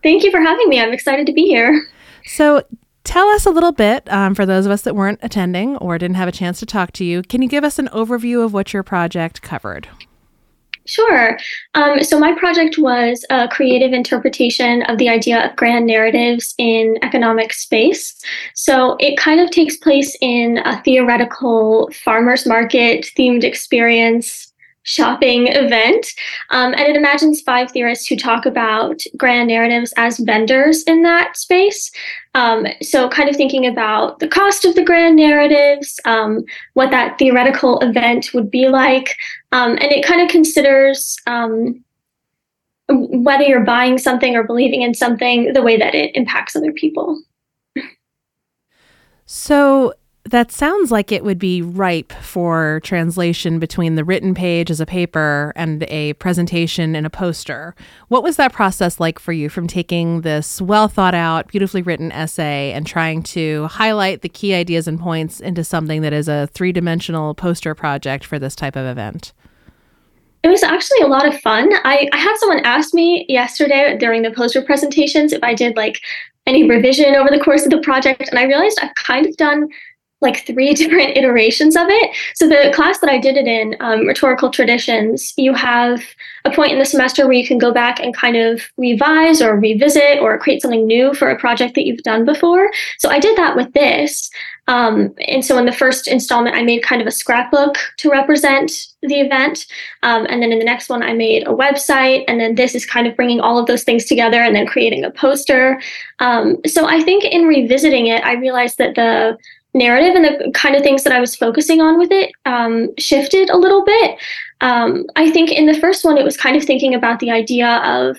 Thank you for having me. I'm excited to be here. So, tell us a little bit um, for those of us that weren't attending or didn't have a chance to talk to you. Can you give us an overview of what your project covered? Sure. Um, so, my project was a creative interpretation of the idea of grand narratives in economic space. So, it kind of takes place in a theoretical farmers market themed experience shopping event. Um, and it imagines five theorists who talk about grand narratives as vendors in that space. Um, so, kind of thinking about the cost of the grand narratives, um, what that theoretical event would be like, um, and it kind of considers um, whether you're buying something or believing in something, the way that it impacts other people. So, that sounds like it would be ripe for translation between the written page as a paper and a presentation in a poster. What was that process like for you from taking this well thought out, beautifully written essay and trying to highlight the key ideas and points into something that is a three dimensional poster project for this type of event? It was actually a lot of fun. I, I had someone ask me yesterday during the poster presentations if I did like any revision over the course of the project, and I realized I've kind of done like three (laughs) different iterations of it. So the class that I did it in, um, rhetorical traditions, you have a point in the semester where you can go back and kind of revise or revisit or create something new for a project that you've done before. So I did that with this. Um, and so in the first installment, I made kind of a scrapbook to represent the event. Um, and then in the next one, I made a website. And then this is kind of bringing all of those things together and then creating a poster. Um, so I think in revisiting it, I realized that the narrative and the kind of things that I was focusing on with it um, shifted a little bit. Um, I think in the first one, it was kind of thinking about the idea of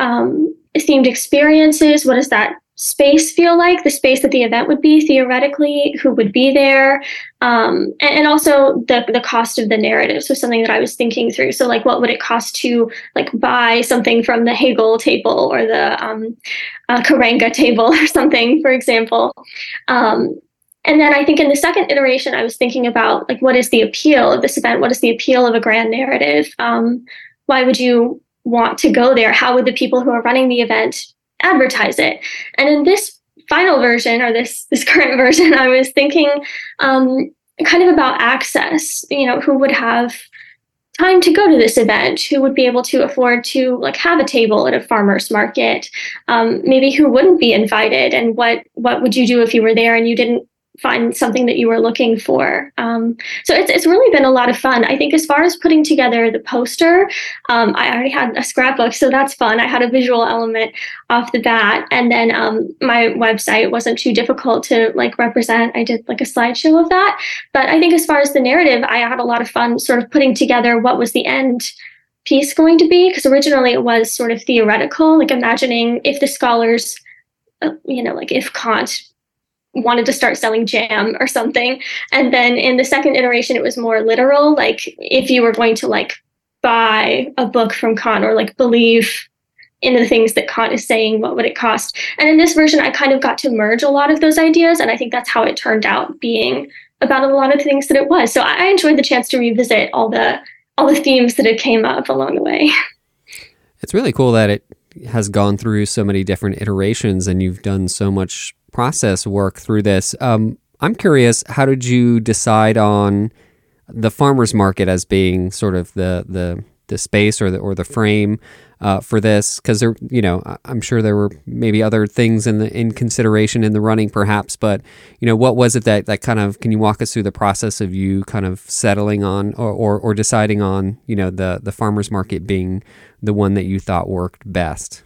um, themed experiences. What does that space feel like? The space that the event would be theoretically, who would be there, um, and, and, also the the cost of the narrative. So something that I was thinking through. So like, what would it cost to like buy something from the Hegel table or the um, uh, table (laughs) or something, for example? Um, and then I think in the second iteration, I was thinking about like, what is the appeal of this event? What is the appeal of a grand narrative? Um, why would you want to go there? How would the people who are running the event advertise it. And in this final version or this this (laughs) current version, I was thinking um, kind of about access. You know, who would have time to go to this event who would be able to afford to like have a table at a farmers market um, maybe who wouldn't be invited and what what would you do if you were there and you didn't find something that you were looking for. Um, so it's, it's really been a lot of fun. I think as far as putting together the poster, um, I already had a scrapbook, so that's fun. I had a visual element off the bat, and then um, my website wasn't too difficult to like represent. I did like a slideshow of that. But I think as far as the narrative, I had a lot of fun sort of putting together what was the end piece going to be because originally it was sort of theoretical, like imagining if the scholars, uh, you know, like if Kant wanted to start selling jam or something. And then in the second iteration, it was more literal. Like if you were going to like buy a book from Kant or like believe in the things that Kant is saying, what would it cost? And in this version, I kind of got to merge a lot of those ideas. And I think that's how it turned out being about a lot of things that it was. So I enjoyed the chance to revisit all the all the themes that had came up along the way. It's really cool that it has gone through so many different iterations and you've done so much process work through this. Um, I'm curious, how did you decide on the farmers market as being sort of the the the space or the or the frame uh, for this? Because there, you know, I'm sure there were maybe other things in the in consideration in the running, perhaps. But you know, what was it that that kind of? Can you walk us through the process of you kind of settling on or or, or deciding on you know the the farmers market being the one that you thought worked best?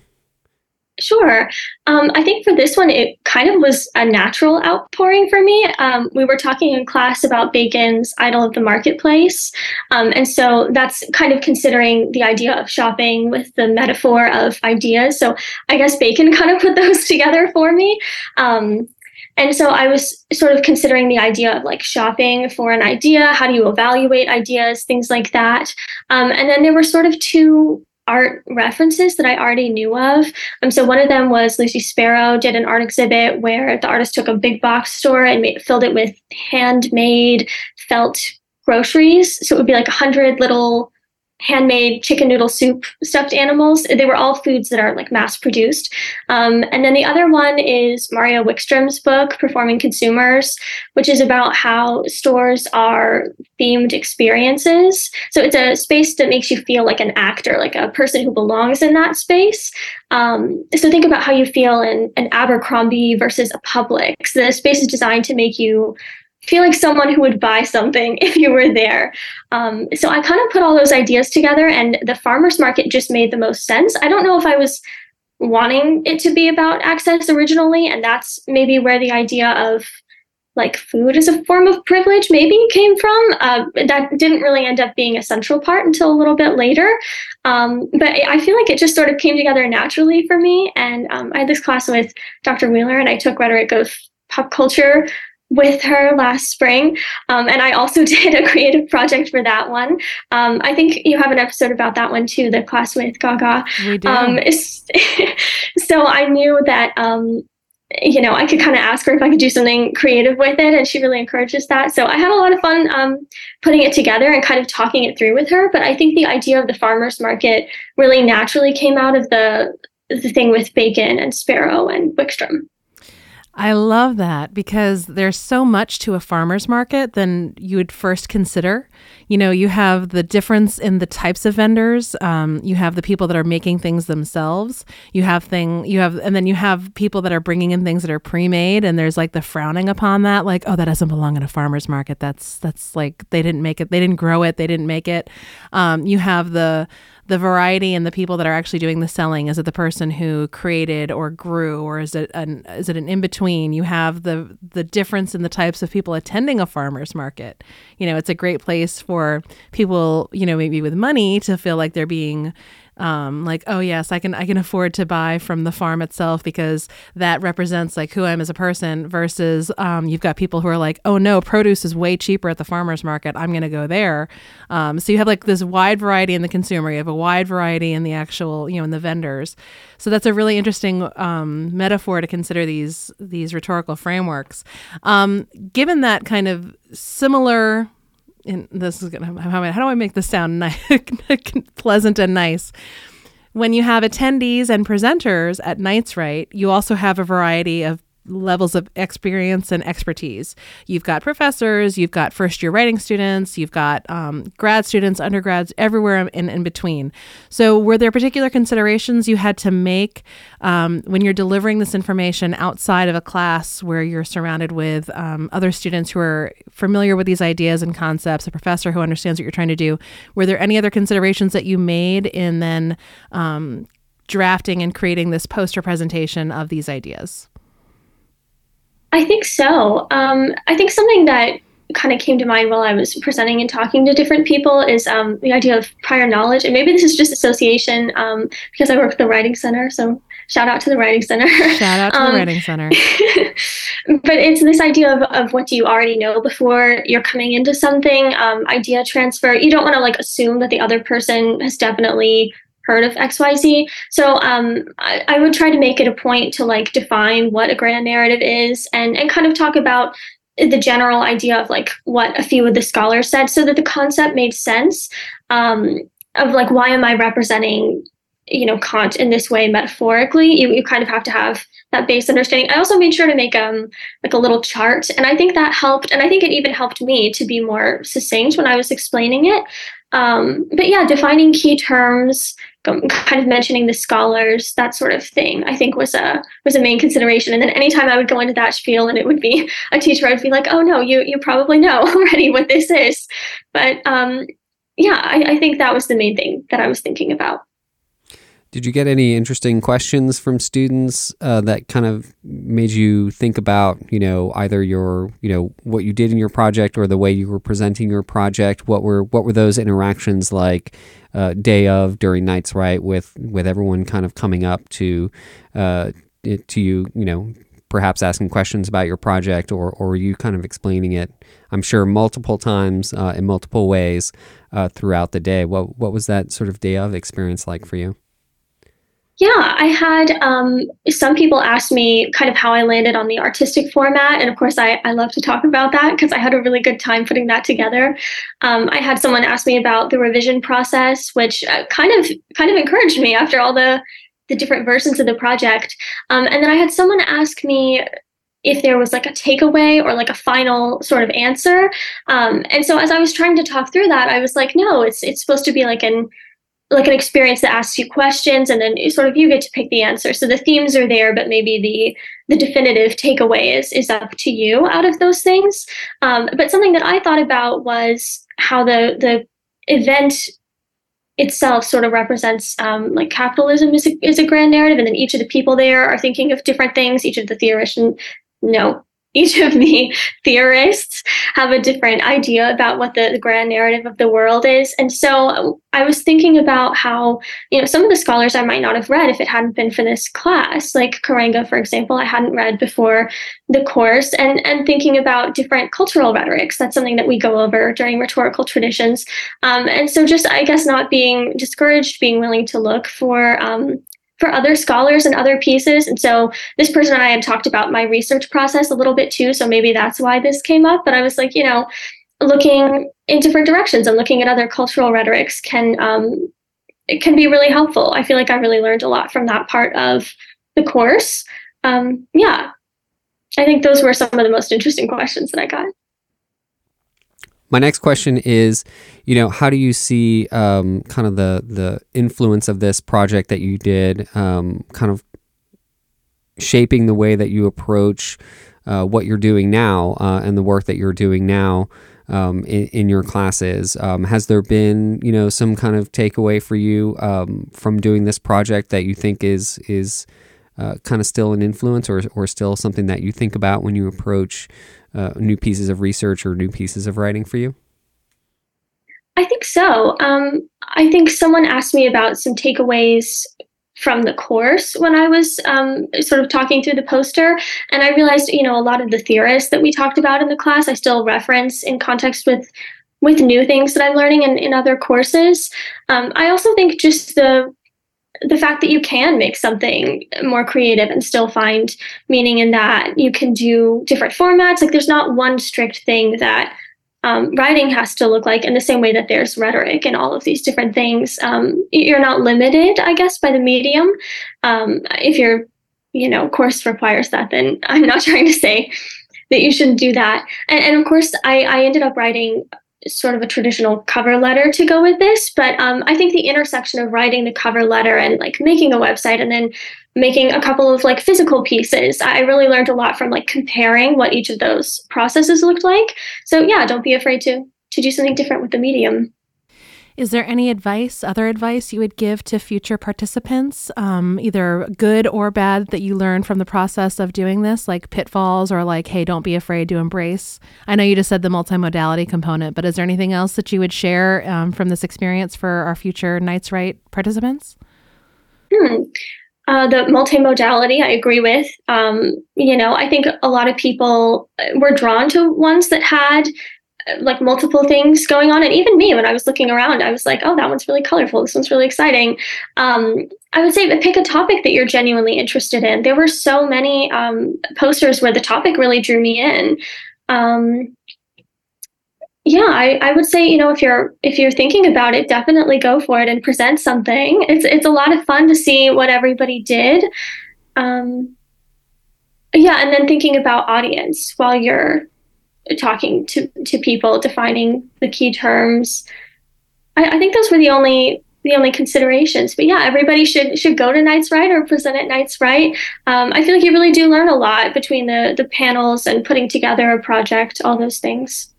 Sure. Um, I think for this one, it kind of was a natural outpouring for me. Um, we were talking in class about Bacon's Idol of the Marketplace. Um, and so that's kind of considering the idea of shopping with the metaphor of ideas. So I guess Bacon (laughs) kind of put those together for me. Um, and so I was sort of considering the idea of like shopping for an idea. How do you evaluate ideas? Things like that. Um, and then there were sort of two art references that I already knew of. Um, so one of them was Lucy Sparrow did an art exhibit where the artist took a big box store and made, filled it with handmade felt groceries. So it would be like a hundred little handmade chicken noodle soup stuffed animals. They were all foods that are like mass produced. Um, and then the other one is Maria Wikstrom's book, Performing Consumers, which is about how stores are themed experiences. So it's a space that makes you feel like an actor, like a person who belongs in that space. Um, so think about how you feel in an Abercrombie versus a Publix. The space is designed to make you feel like someone who would buy something (laughs) if you were there. Um, so I kind of put all those ideas together, and the farmers market just made the most sense. I don't know if I was wanting it to be about access originally, and that's maybe where the idea of like food as a form of privilege maybe came from. Uh, that didn't really end up being a central part until a little bit later. Um, but I feel like it just sort of came together naturally for me. And um, I had this class with Dr. Wheeler, and I took rhetoric of pop culture with her last spring. Um, and I also (laughs) did a creative project for that one. Um, I think you have an episode about that one too, the class with Gaga. We do. Um, (laughs) so I knew that, um, you know, I could kind of ask her if I could do something creative with it, and she really encourages that. So I had a lot of fun um, putting it together and kind of talking it through with her. But I think the idea of the farmers market really naturally came out of the the thing with Bacon and Sparrow and Wikstrom. I love that because there's so much to a farmer's market than you would first consider. You know, you have the difference in the types of vendors. Um, you have the people that are making things themselves. You have thing you have, and then you have people that are bringing in things that are pre-made, and there's like the frowning upon that, like, oh, that doesn't belong in a farmer's market. That's that's like they didn't make it, they didn't grow it, they didn't make it. Um, you have the the variety and the people that are actually doing the selling? Is it the person who created or grew or is it an is it an in between you have the the difference in the types of people attending a farmers market. You know it's a great place for people you know maybe with money to feel like they're being um, like oh yes i can i can afford to buy from the farm itself because that represents like who i am as a person versus um, you've got people who are like oh no produce is way cheaper at the farmers market. I'm going to go there. Um, so you have like this wide variety in the consumer. You have a wide variety in the actual you know in the vendors. So that's a really interesting um, metaphor to consider these these rhetorical frameworks. Um, given that kind of similar and this is gonna how, do I make this sound nice, (laughs) pleasant and nice? when you have attendees and presenters at Knights Write, you also have a variety of levels of experience and expertise. You've got professors, you've got first year writing students, you've got um, grad students, undergrads, everywhere in, in between. So, were there particular considerations you had to make um, when you're delivering this information outside of a class where you're surrounded with um, other students who are familiar with these ideas and concepts, a professor who understands what you're trying to do? Were there any other considerations that you made in then um, drafting and creating this poster presentation of these ideas? I think so. Um, I think something that kind of came to mind while I was presenting and talking to different people is um, the idea of prior knowledge. And maybe this is just association um, because I work at the Writing Center. So shout out to the Writing Center. Shout out to the (laughs) um, Writing Center. (laughs) but it's this idea of, of what do you already know before you're coming into something, um, idea transfer. You don't want to like assume that the other person has definitely heard of XYZ. So um, I, I, would try to make it a point to like define what a grand narrative is and, and kind of talk about the general idea of like what a few of the scholars said so that the concept made sense um, of like why am I representing you know Kant in this way metaphorically? You, you kind of have to have that base understanding. I also made sure to make um like a little chart and I think that helped and I think it even helped me to be more succinct when I was explaining it. Um, but yeah defining key terms kind of mentioning the scholars, that sort of thing, I think was a was a main consideration. And then anytime I would go into that spiel and it would be a teacher, I'd be like, oh no, you you probably know (laughs) already what this is. But um, yeah, I, I think that was the main thing that I was thinking about. Did you get any interesting questions from students uh, that kind of made you think about, you know, either your, you know, what you did in your project or the way you were presenting your project? What were what were those interactions like, uh, day of during Knights Write, with with everyone kind of coming up to uh, to you, you know, perhaps asking questions about your project or or you kind of explaining it? I'm sure multiple times uh, in multiple ways uh, throughout the day. What what was that sort of day of experience like for you? Yeah, I had um, some people ask me kind of how I landed on the artistic format. And of course, I, I love to talk about that because I had a really good time putting that together. Um, I had someone ask me about the revision process, which uh, kind of kind of encouraged me after all the, the different versions of the project. Um, and then I had someone ask me if there was like a takeaway or like a final sort of answer. Um, and so as I was trying to talk through that, I was like, no, it's it's supposed to be like an like an experience that asks you questions and then sort of you get to pick the answer. So the themes are there but maybe the the definitive takeaway is is up to you out of those things. Um, but something that i thought about was how the the event itself sort of represents um, like capitalism is a, is a grand narrative and then each of the people there are thinking of different things. Each of the theorists you know each of the (laughs) theorists have a different idea about what the, the, grand narrative of the world is. And so I was thinking about how, you know, some of the scholars I might not have read if it hadn't been for this class, like Karenga, for example, I hadn't read before the course, and, and thinking about different cultural rhetorics. That's something that we go over during rhetorical traditions. Um, and so just, I guess, not being discouraged, being willing to look for um, for other scholars and other pieces. And so this person and I had talked about my research process a little bit too. So maybe that's why this came up. But I was like, you know, looking in different directions and looking at other cultural rhetorics can um, it can be really helpful. I feel like I really learned a lot from that part of the course. Um, yeah, I think those were some of the most interesting questions that I got. My next question is, you know, how do you see um, kind of the the influence of this project that you did, um, kind of shaping the way that you approach uh, what you're doing now uh, and the work that you're doing now um, in, in, your classes? Um, has there been, you know, some kind of takeaway for you um, from doing this project that you think is is uh, kind of still an influence or or still something that you think about when you approach uh, new pieces of research or new pieces of writing for you? I think so. Um, I think someone asked me about some takeaways from the course when I was um, sort of talking through the poster. And I realized, you know, a lot of the theorists that we talked about in the class, I still reference in context with with new things that I'm learning in, in other courses. Um, I also think just the the fact that you can make something more creative and still find meaning in that you can do different formats like there's not one strict thing that um, writing has to look like in the same way that there's rhetoric and all of these different things. Um, you're not limited, I guess, by the medium. Um, if your, you know, course requires that, then I'm not (laughs) trying to say that you shouldn't do that. And, and of course, I, I ended up writing sort of a traditional cover letter to go with this but um, i think the intersection of writing the cover letter and like making a website and then making a couple of like physical pieces i really learned a lot from like comparing what each of those processes looked like. So yeah don't be afraid to to do something different with the medium is there any advice, other advice you would give to future participants, um, either good or bad, that you learned from the process of doing this, like pitfalls or like, hey, don't be afraid to embrace? I know you just said the multimodality component, but is there anything else that you would share um, from this experience for our future Knights Write participants? Hmm. Uh, the multimodality, I agree with. Um, you know, I think a lot of people were drawn to ones that had like multiple things going on. And even me when i was looking around i was like oh that one's really colorful. This one's really exciting. Um, i would say pick a topic that you're genuinely interested in. There were so many um, posters where the topic really drew me in. Um, yeah I, I would say you know if you're if you're thinking about it definitely go for it and present something. It's it's a lot of fun to see what everybody did. Um, yeah and then thinking about audience while you're talking to, to people, defining the key terms. I, I think those were the only the only considerations. But yeah, everybody should should go to Knights Write or present at Knights Write. Um, I feel like you really do learn a lot between the the panels and putting together a project, all those things.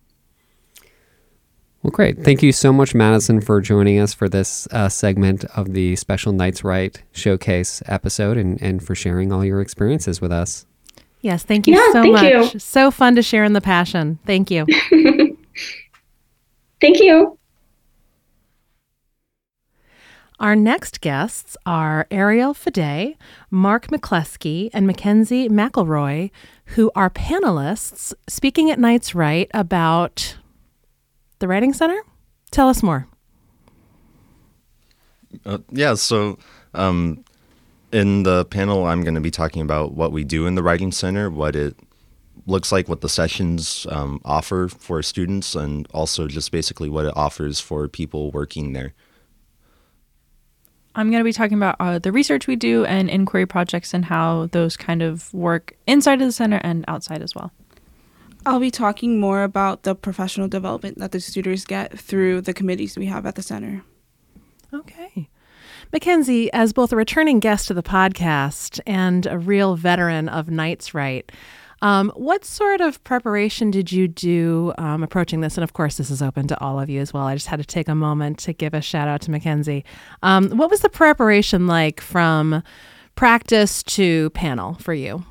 Well, great. Thank you so much, Madison, for joining us for this uh, segment of the special Knights Write showcase episode and, and for sharing all your experiences with us. Yes, thank you yeah, so thank much. You. So fun to share in the passion. Thank you. (laughs) thank you. Our next guests are Arielle Fedee, Mark McCleskey, and Mekenzie McElroy, who are panelists speaking at Knights Write about the Writing Center. Tell us more. Uh, yeah, so um, in the panel, I'm going to be talking about what we do in the Writing Center, what it looks like, what the sessions um, offer for students, and also just basically what it offers for people working there. I'm going to be talking about uh, the research we do and inquiry projects and how those kind of work inside of the center and outside as well. I'll be talking more about the professional development that the students get through the committees we have at the center. Okay. Mekenzie, as both a returning guest to the podcast and a real veteran of Knights Write, um, what sort of preparation did you do um, approaching this? And of course, this is open to all of you as well. I just had to take a moment to give a shout out to Mekenzie. Um, what was the preparation like from practice to panel for you?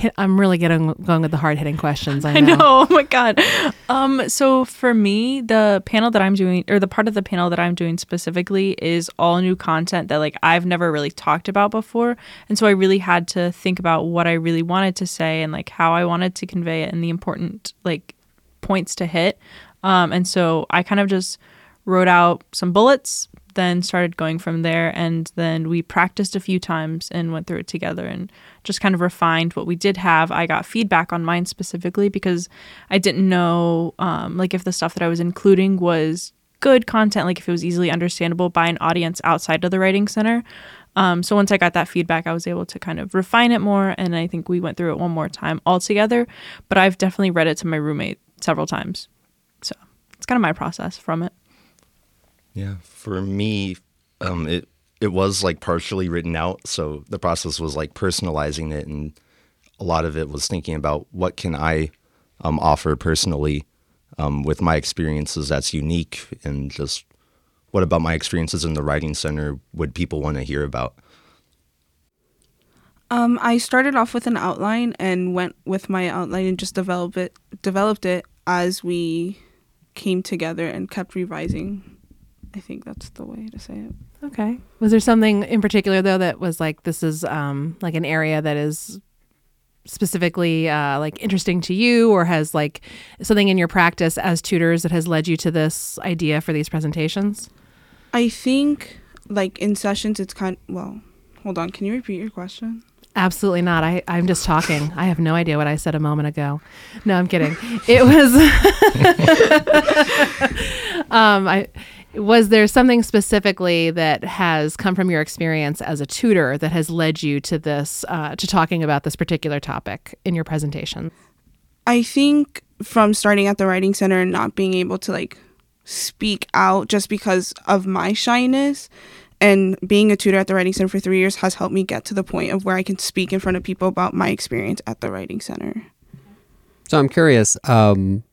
Hit, I'm really getting going with the hard hitting questions. I know. (laughs) I know. (laughs) Oh my god. Um. So for me, the panel that I'm doing, or the part of the panel that I'm doing specifically, is all new content that like I've never really talked about before, and so I really had to think about what I really wanted to say and like how I wanted to convey it and the important like points to hit. Um. And so I kind of just wrote out some bullets then started going from there. And then we practiced a few times and went through it together and just kind of refined what we did have. I got feedback on mine specifically because I didn't know, um, like, if the stuff that I was including was good content, like if it was easily understandable by an audience outside of the Writing Center. Um, so once I got that feedback, I was able to kind of refine it more. And I think we went through it one more time all together. But I've definitely read it to my roommate several times. So it's kind of my process from it. Yeah, for me, um, it it was like partially written out, so the process was like personalizing it, and a lot of it was thinking about what can I um, offer personally um, with my experiences that's unique, and just what about my experiences in the writing center would people want to hear about. Um, I started off with an outline and went with my outline and just develop it, developed it as we came together and kept revising I think that's the way to say it. Okay. Was there something in particular though that was like this is um like an area that is specifically uh, like interesting to you or has like something in your practice as tutors that has led you to this idea for these presentations? I think like in sessions it's kind well, hold on, can you repeat your question? Absolutely not. I, I'm just talking. I have no idea what I said a moment ago. No, I'm kidding. It was. (laughs) um, I was there something specifically that has come from your experience as a tutor that has led you to this uh, to talking about this particular topic in your presentation? I think from starting at the writing center and not being able to like speak out just because of my shyness and being a tutor at the writing center for three years has helped me get to the point of where i can speak in front of people about my experience at the writing center So I'm curious, um,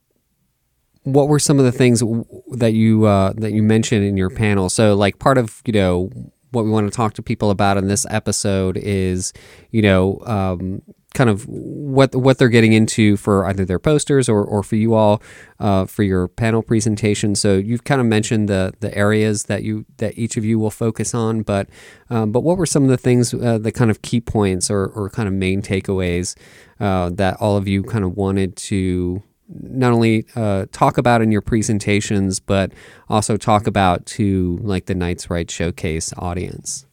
what were some of the things that you uh, that you mentioned in your panel? So, like part of you know what we want to talk to people about in this episode is you know um, kind of what what they're getting into for either their posters or, or for you all uh, for your panel presentation. So you've kind of mentioned the the areas that you that each of you will focus on, but um, but what were some of the things uh, the kind of key points or, or kind of main takeaways uh, that all of you kind of wanted to not only uh, talk about in your presentations, but also talk about to like the Knights Write Showcase audience.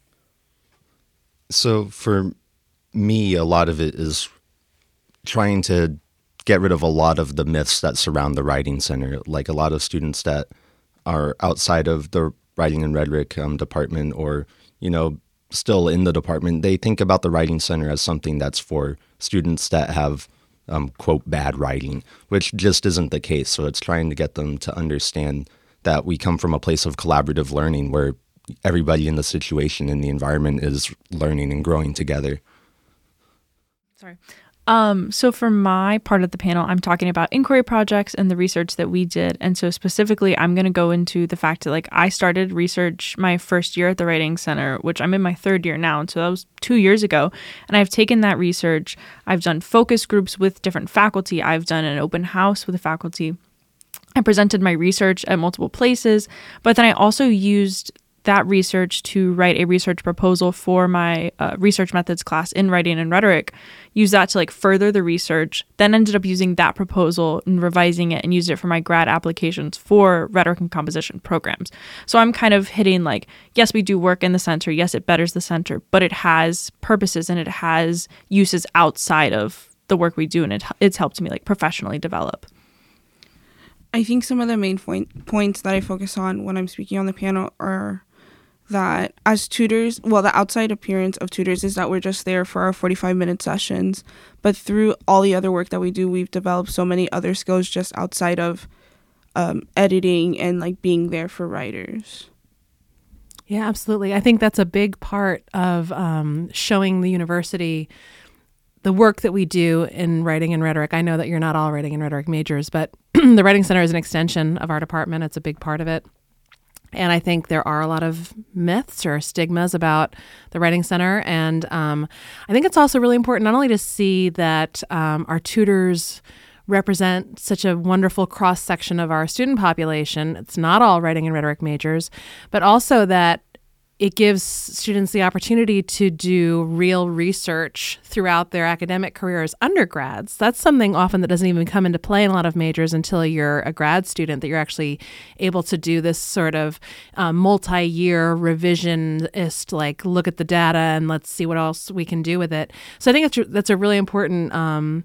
So for me, a lot of it is trying to get rid of a lot of the myths that surround the writing center. Like a lot of students that are outside of the writing and rhetoric um, department, or you know, still in the department, they think about the writing center as something that's for students that have um, quote bad writing, which just isn't the case. So it's trying to get them to understand that we come from a place of collaborative learning where everybody in the situation and the environment is learning and growing together. Sorry. Um, so for my part of the panel, I'm talking about inquiry projects and the research that we did. And so specifically, I'm going to go into the fact that like I started research my first year at the Writing Center, which I'm in my third year now. And so that was two years ago. And I've taken that research. I've done focus groups with different faculty. I've done an open house with the faculty. I presented my research at multiple places, but then I also used that research to write a research proposal for my uh, research methods class in writing and rhetoric. Use that to like further the research. Then ended up using that proposal and revising it and used it for my grad applications for rhetoric and composition programs. So I'm kind of hitting like, yes, we do work in the center. Yes, it betters the center, but it has purposes and it has uses outside of the work we do, and it, it's helped me like professionally develop. I think some of the main point, points that I focus on when I'm speaking on the panel are that as tutors, well, the outside appearance of tutors is that we're just there for our 45 minute sessions. But through all the other work that we do, we've developed so many other skills just outside of um, editing and like being there for writers. Yeah, absolutely. I think that's a big part of um, showing the university the work that we do in writing and rhetoric. I know that you're not all writing and rhetoric majors, but (clears throat) the Writing Center is an extension of our department. It's a big part of it. And I think there are a lot of myths or stigmas about the Writing Center. And um, I think it's also really important not only to see that um, our tutors represent such a wonderful cross section of our student population. It's not all writing and rhetoric majors, but also that it gives students the opportunity to do real research throughout their academic career as undergrads. That's something often that doesn't even come into play in a lot of majors until you're a grad student, that you're actually able to do this sort of uh, multi year revisionist, like look at the data and let's see what else we can do with it. So I think that's, that's a really important. Um,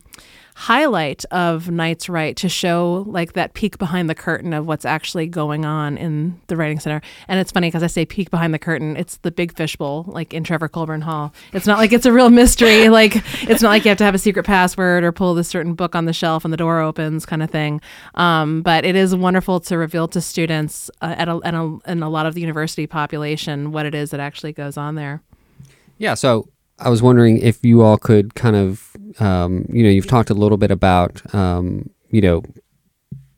highlight of Knights Write to show like that peek behind the curtain of what's actually going on in the writing center. And it's funny because I say peek behind the curtain, it's the big fishbowl like in Trevor Colbourn Hall. It's not like it's a real mystery. (laughs) like it's not like you have to have a secret password or pull this certain book on the shelf and the door opens kind of thing. Um, but it is wonderful to reveal to students uh, at, a, at a, in a lot of the university population what it is that actually goes on there. Yeah. So I was wondering if you all could kind of, um, you know, you've talked a little bit about, um, you know,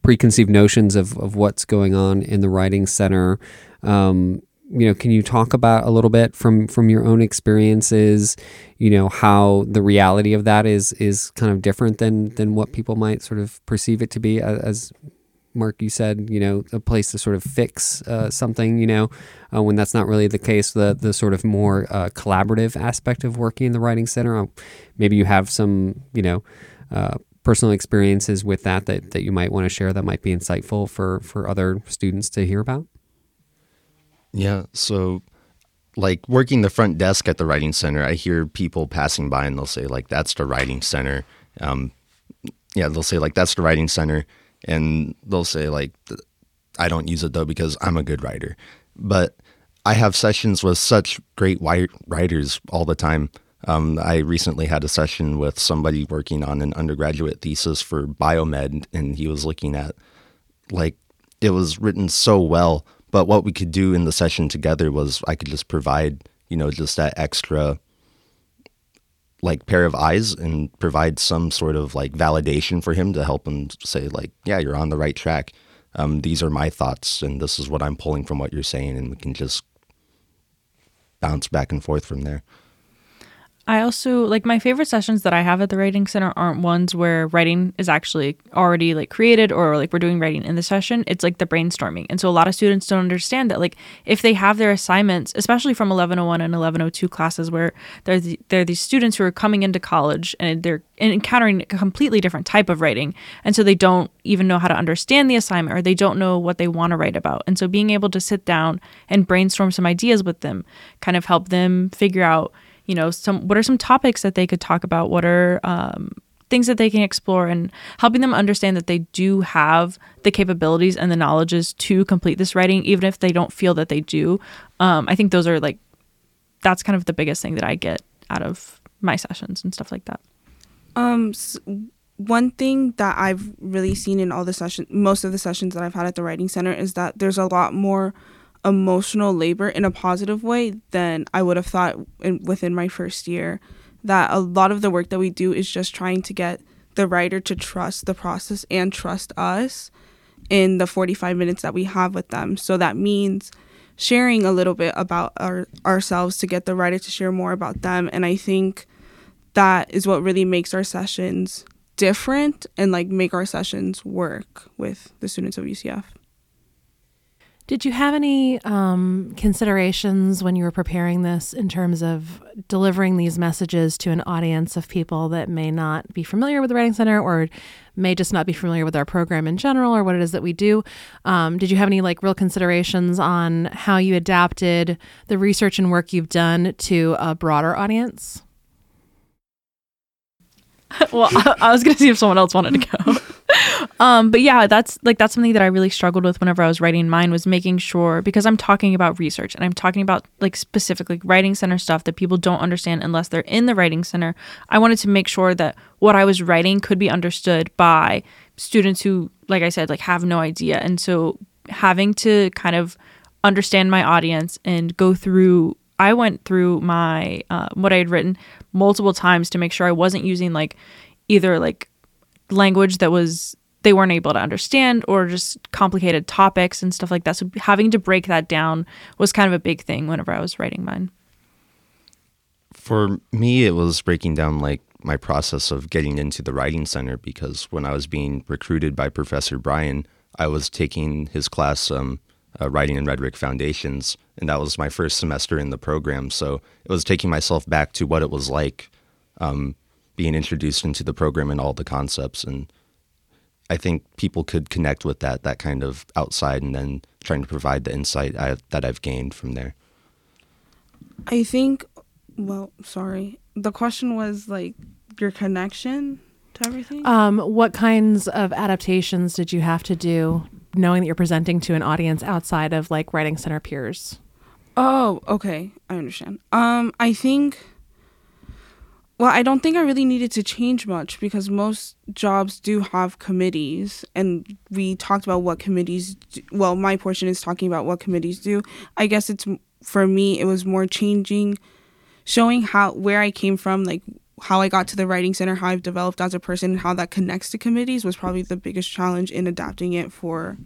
preconceived notions of, of what's going on in the writing center. Um, you know, can you talk about a little bit from from your own experiences? You know, how the reality of that is is kind of different than than what people might sort of perceive it to be as Mark, you said, you know, a place to sort of fix uh, something, you know, uh, when that's not really the case. The the sort of more uh, collaborative aspect of working in the writing center. Um, maybe you have some, you know, uh, personal experiences with that, that that you might want to share that might be insightful for for other students to hear about. Yeah. So like working the front desk at the writing center, I hear people passing by and they'll say like, "That's the writing center." Um, yeah, they'll say like, "That's the writing center," and they'll say like, "I don't use it though because I'm a good writer." But I have sessions with such great writers all the time. Um, I recently had a session with somebody working on an undergraduate thesis for biomed, and he was looking at like it was written so well but what we could do in the session together was I could just provide, you know, just that extra like pair of eyes and provide some sort of like validation for him to help him say like, yeah, you're on the right track. Um, these are my thoughts and this is what I'm pulling from what you're saying and we can just bounce back and forth from there. I also like my favorite sessions that I have at the writing center aren't ones where writing is actually already like created or like we're doing writing in the session. It's like the brainstorming. And so a lot of students don't understand that like if they have their assignments, especially from 1101 and 1102 classes where they're the, they're these students who are coming into college and they're encountering a completely different type of writing. And so they don't even know how to understand the assignment or they don't know what they want to write about. And so being able to sit down and brainstorm some ideas with them kind of help them figure out you know some what are some topics that they could talk about? What are um, things that they can explore and helping them understand that they do have the capabilities and the knowledges to complete this writing even if they don't feel that they do. Um, i think those are like that's kind of the biggest thing that i get out of my sessions and stuff like that. Um one thing that i've really seen in all the sessions most of the sessions that i've had at the writing center is that there's a lot more emotional labor in a positive way than I would have thought in, within my first year. That a lot of the work that we do is just trying to get the writer to trust the process and trust us in the 45 minutes that we have with them. So that means sharing a little bit about our, ourselves to get the writer to share more about them. And I think that is what really makes our sessions different and like make our sessions work with the students of UCF. Did you have any um, considerations when you were preparing this in terms of delivering these messages to an audience of people that may not be familiar with the Writing Center or may just not be familiar with our program in general or what it is that we do? Um, did you have any like real considerations on how you adapted the research and work you've done to a broader audience? (laughs) well, I, I was going to see if someone else wanted to go. Um, but yeah, that's like that's something that I really struggled with whenever I was writing mine was making sure because I'm talking about research and I'm talking about like specifically writing center stuff that people don't understand unless they're in the writing center. I wanted to make sure that what I was writing could be understood by students who, like I said, like have no idea. And so having to kind of understand my audience and go through I went through my uh, what I had written multiple times to make sure I wasn't using like either like language that was they weren't able to understand or just complicated topics and stuff like that. So having to break that down was kind of a big thing whenever I was writing mine. For me, it was breaking down like my process of getting into the writing center because when I was being recruited by Professor Brian, I was taking his class, um, uh, Writing and Rhetoric Foundations, and that was my first semester in the program. So it was taking myself back to what it was like um, being introduced into the program and all the concepts and I think people could connect with that that kind of outside and then trying to provide the insight I, that I've gained from there. I think well, sorry. The question was like your connection to everything? Um, what kinds of adaptations did you have to do knowing that you're presenting to an audience outside of like writing center peers? Oh, okay. I understand. Um, I think well, I don't think I really needed to change much because most jobs do have committees, and we talked about what committees. Do. Well, my portion is talking about what committees do. I guess it's for me. It was more changing, showing how where I came from, like how I got to the writing center, how I've developed as a person, and how that connects to committees was probably the biggest challenge in adapting it for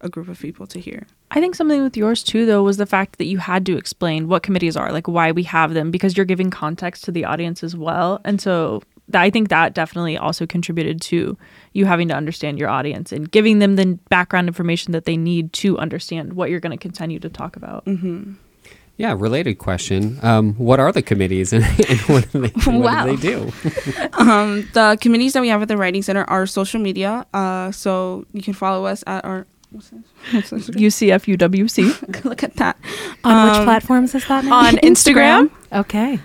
a group of people to hear. I think something with yours too, though, was the fact that you had to explain what committees are, like why we have them, because you're giving context to the audience as well. And so I think that definitely also contributed to you having to understand your audience and giving them the background information that they need to understand what you're going to continue to talk about. Mm-hmm. Yeah, related question. Um, what are the committees and, (laughs) and what, do they, what wow. do they (laughs) do? um, the committees that we have at the Writing Center are social media. Uh, so you can follow us at our What's this? What's this? UCF UWC Look at that. On which Um, platforms is that now? on Instagram. Okay.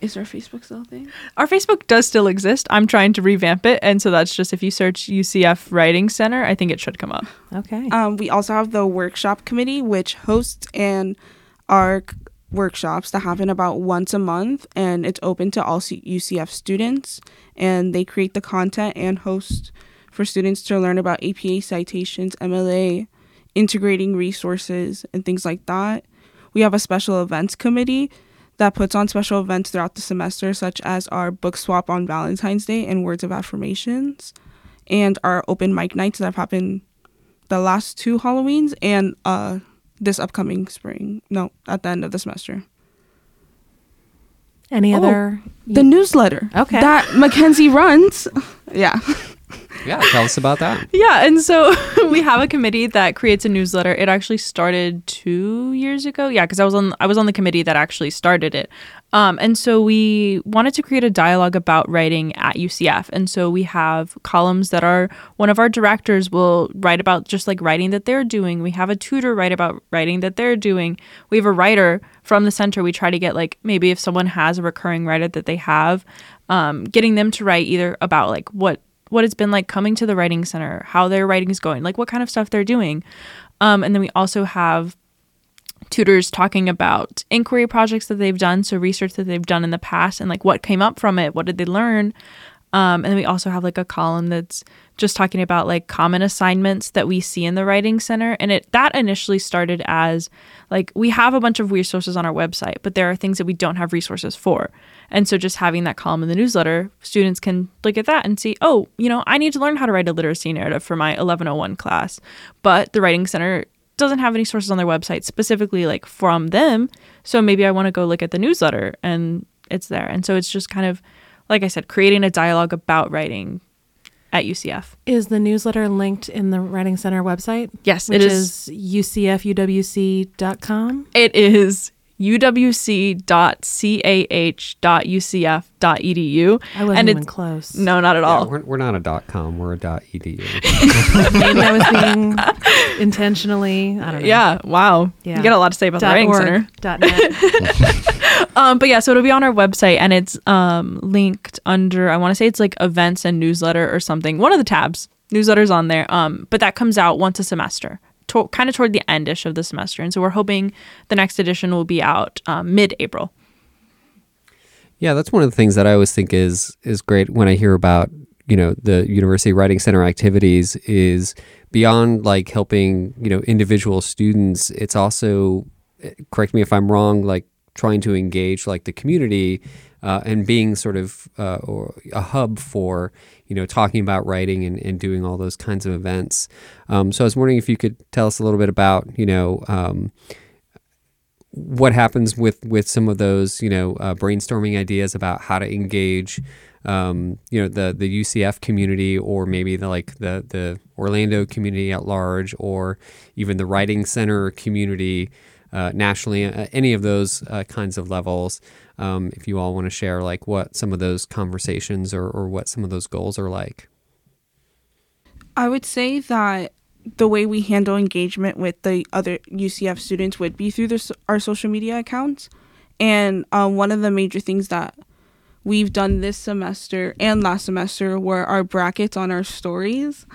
Is our Facebook still a thing? Our Facebook does still exist. I'm trying to revamp it, and so that's just if you search UCF Writing Center, I think it should come up. Okay. Um, we also have the workshop committee, which hosts and our c- workshops that happen about once a month, and it's open to all C- UCF students. And they create the content and host for students to learn about APA citations, MLA, integrating resources, and things like that. We have a special events committee that puts on special events throughout the semester, such as our book swap on Valentine's Day and Words of Affirmations, and our open mic nights that have happened the last two Halloweens and uh this upcoming spring. No, at the end of the semester. Any Oh, other? The newsletter. Okay. That Mekenzie runs. (laughs) yeah. (laughs) Yeah, tell us about that. Yeah, and so (laughs) we have a committee that creates a newsletter. It actually started two years ago. Yeah, because I was on I was on the committee that actually started it. Um, and so we wanted to create a dialogue about writing at UCF. And so we have columns that are one of our directors will write about just like writing that they're doing. We have a tutor write about writing that they're doing. We have a writer from the center. We try to get like maybe if someone has a recurring writer that they have, um, getting them to write either about like what what it's been like coming to the writing center, how their writing is going, like what kind of stuff they're doing. Um, and then we also have tutors talking about inquiry projects that they've done, so research that they've done in the past and like what came up from it, what did they learn. Um, and then we also have like a column that's just talking about like common assignments that we see in the writing center. And it that initially started as like we have a bunch of resources on our website, but there are things that we don't have resources for. And so just having that column in the newsletter, students can look at that and see, oh, you know, I need to learn how to write a literacy narrative for my 1101 class. But the writing center doesn't have any sources on their website specifically like from them. So maybe I want to go look at the newsletter and it's there. And so it's just kind of like I said, creating a dialogue about writing at UCF. Is the newsletter linked in the Writing Center website? Yes, Which it is. is ucfuwc.com. It is uwc.cah.ucf.edu. I wasn't and even it's close. no, not at Yeah, all. we're, we're not a dot com, we're a dot edu. (laughs) Maybe I was being intentionally. I don't know. Yeah, wow. Yeah. You got a lot to say about the Dot writing org, center. Dot net. (laughs) Um, but yeah, so it'll be on our website and it's um, linked under, I want to say it's like events and newsletter or something. One of the tabs, newsletters on there. Um, but that comes out once a semester, to- kind of toward the endish of the semester. And so we're hoping the next edition will be out um, mid April. Yeah, that's one of the things that I always think is is great when I hear about you know the University Writing Center activities is beyond like helping you know individual students. It's also eh, correct me if I'm wrong, like trying to engage like the community uh, and being sort of uh, a hub for you know talking about writing and, and doing all those kinds of events. Um, so I was wondering if you could tell us a little bit about you know. Um, what happens with with some of those you know uh, brainstorming ideas about how to engage um, you know the the UCF community or maybe the like the the Orlando community at large or even the writing center community uh, nationally uh, any of those uh, kinds of levels um, if you all want to share like what some of those conversations or, or what some of those goals are like I would say that the way we handle engagement with the other UCF students would be through our social media accounts. And one of the major things that we've done this semester and last semester were our brackets on our stories.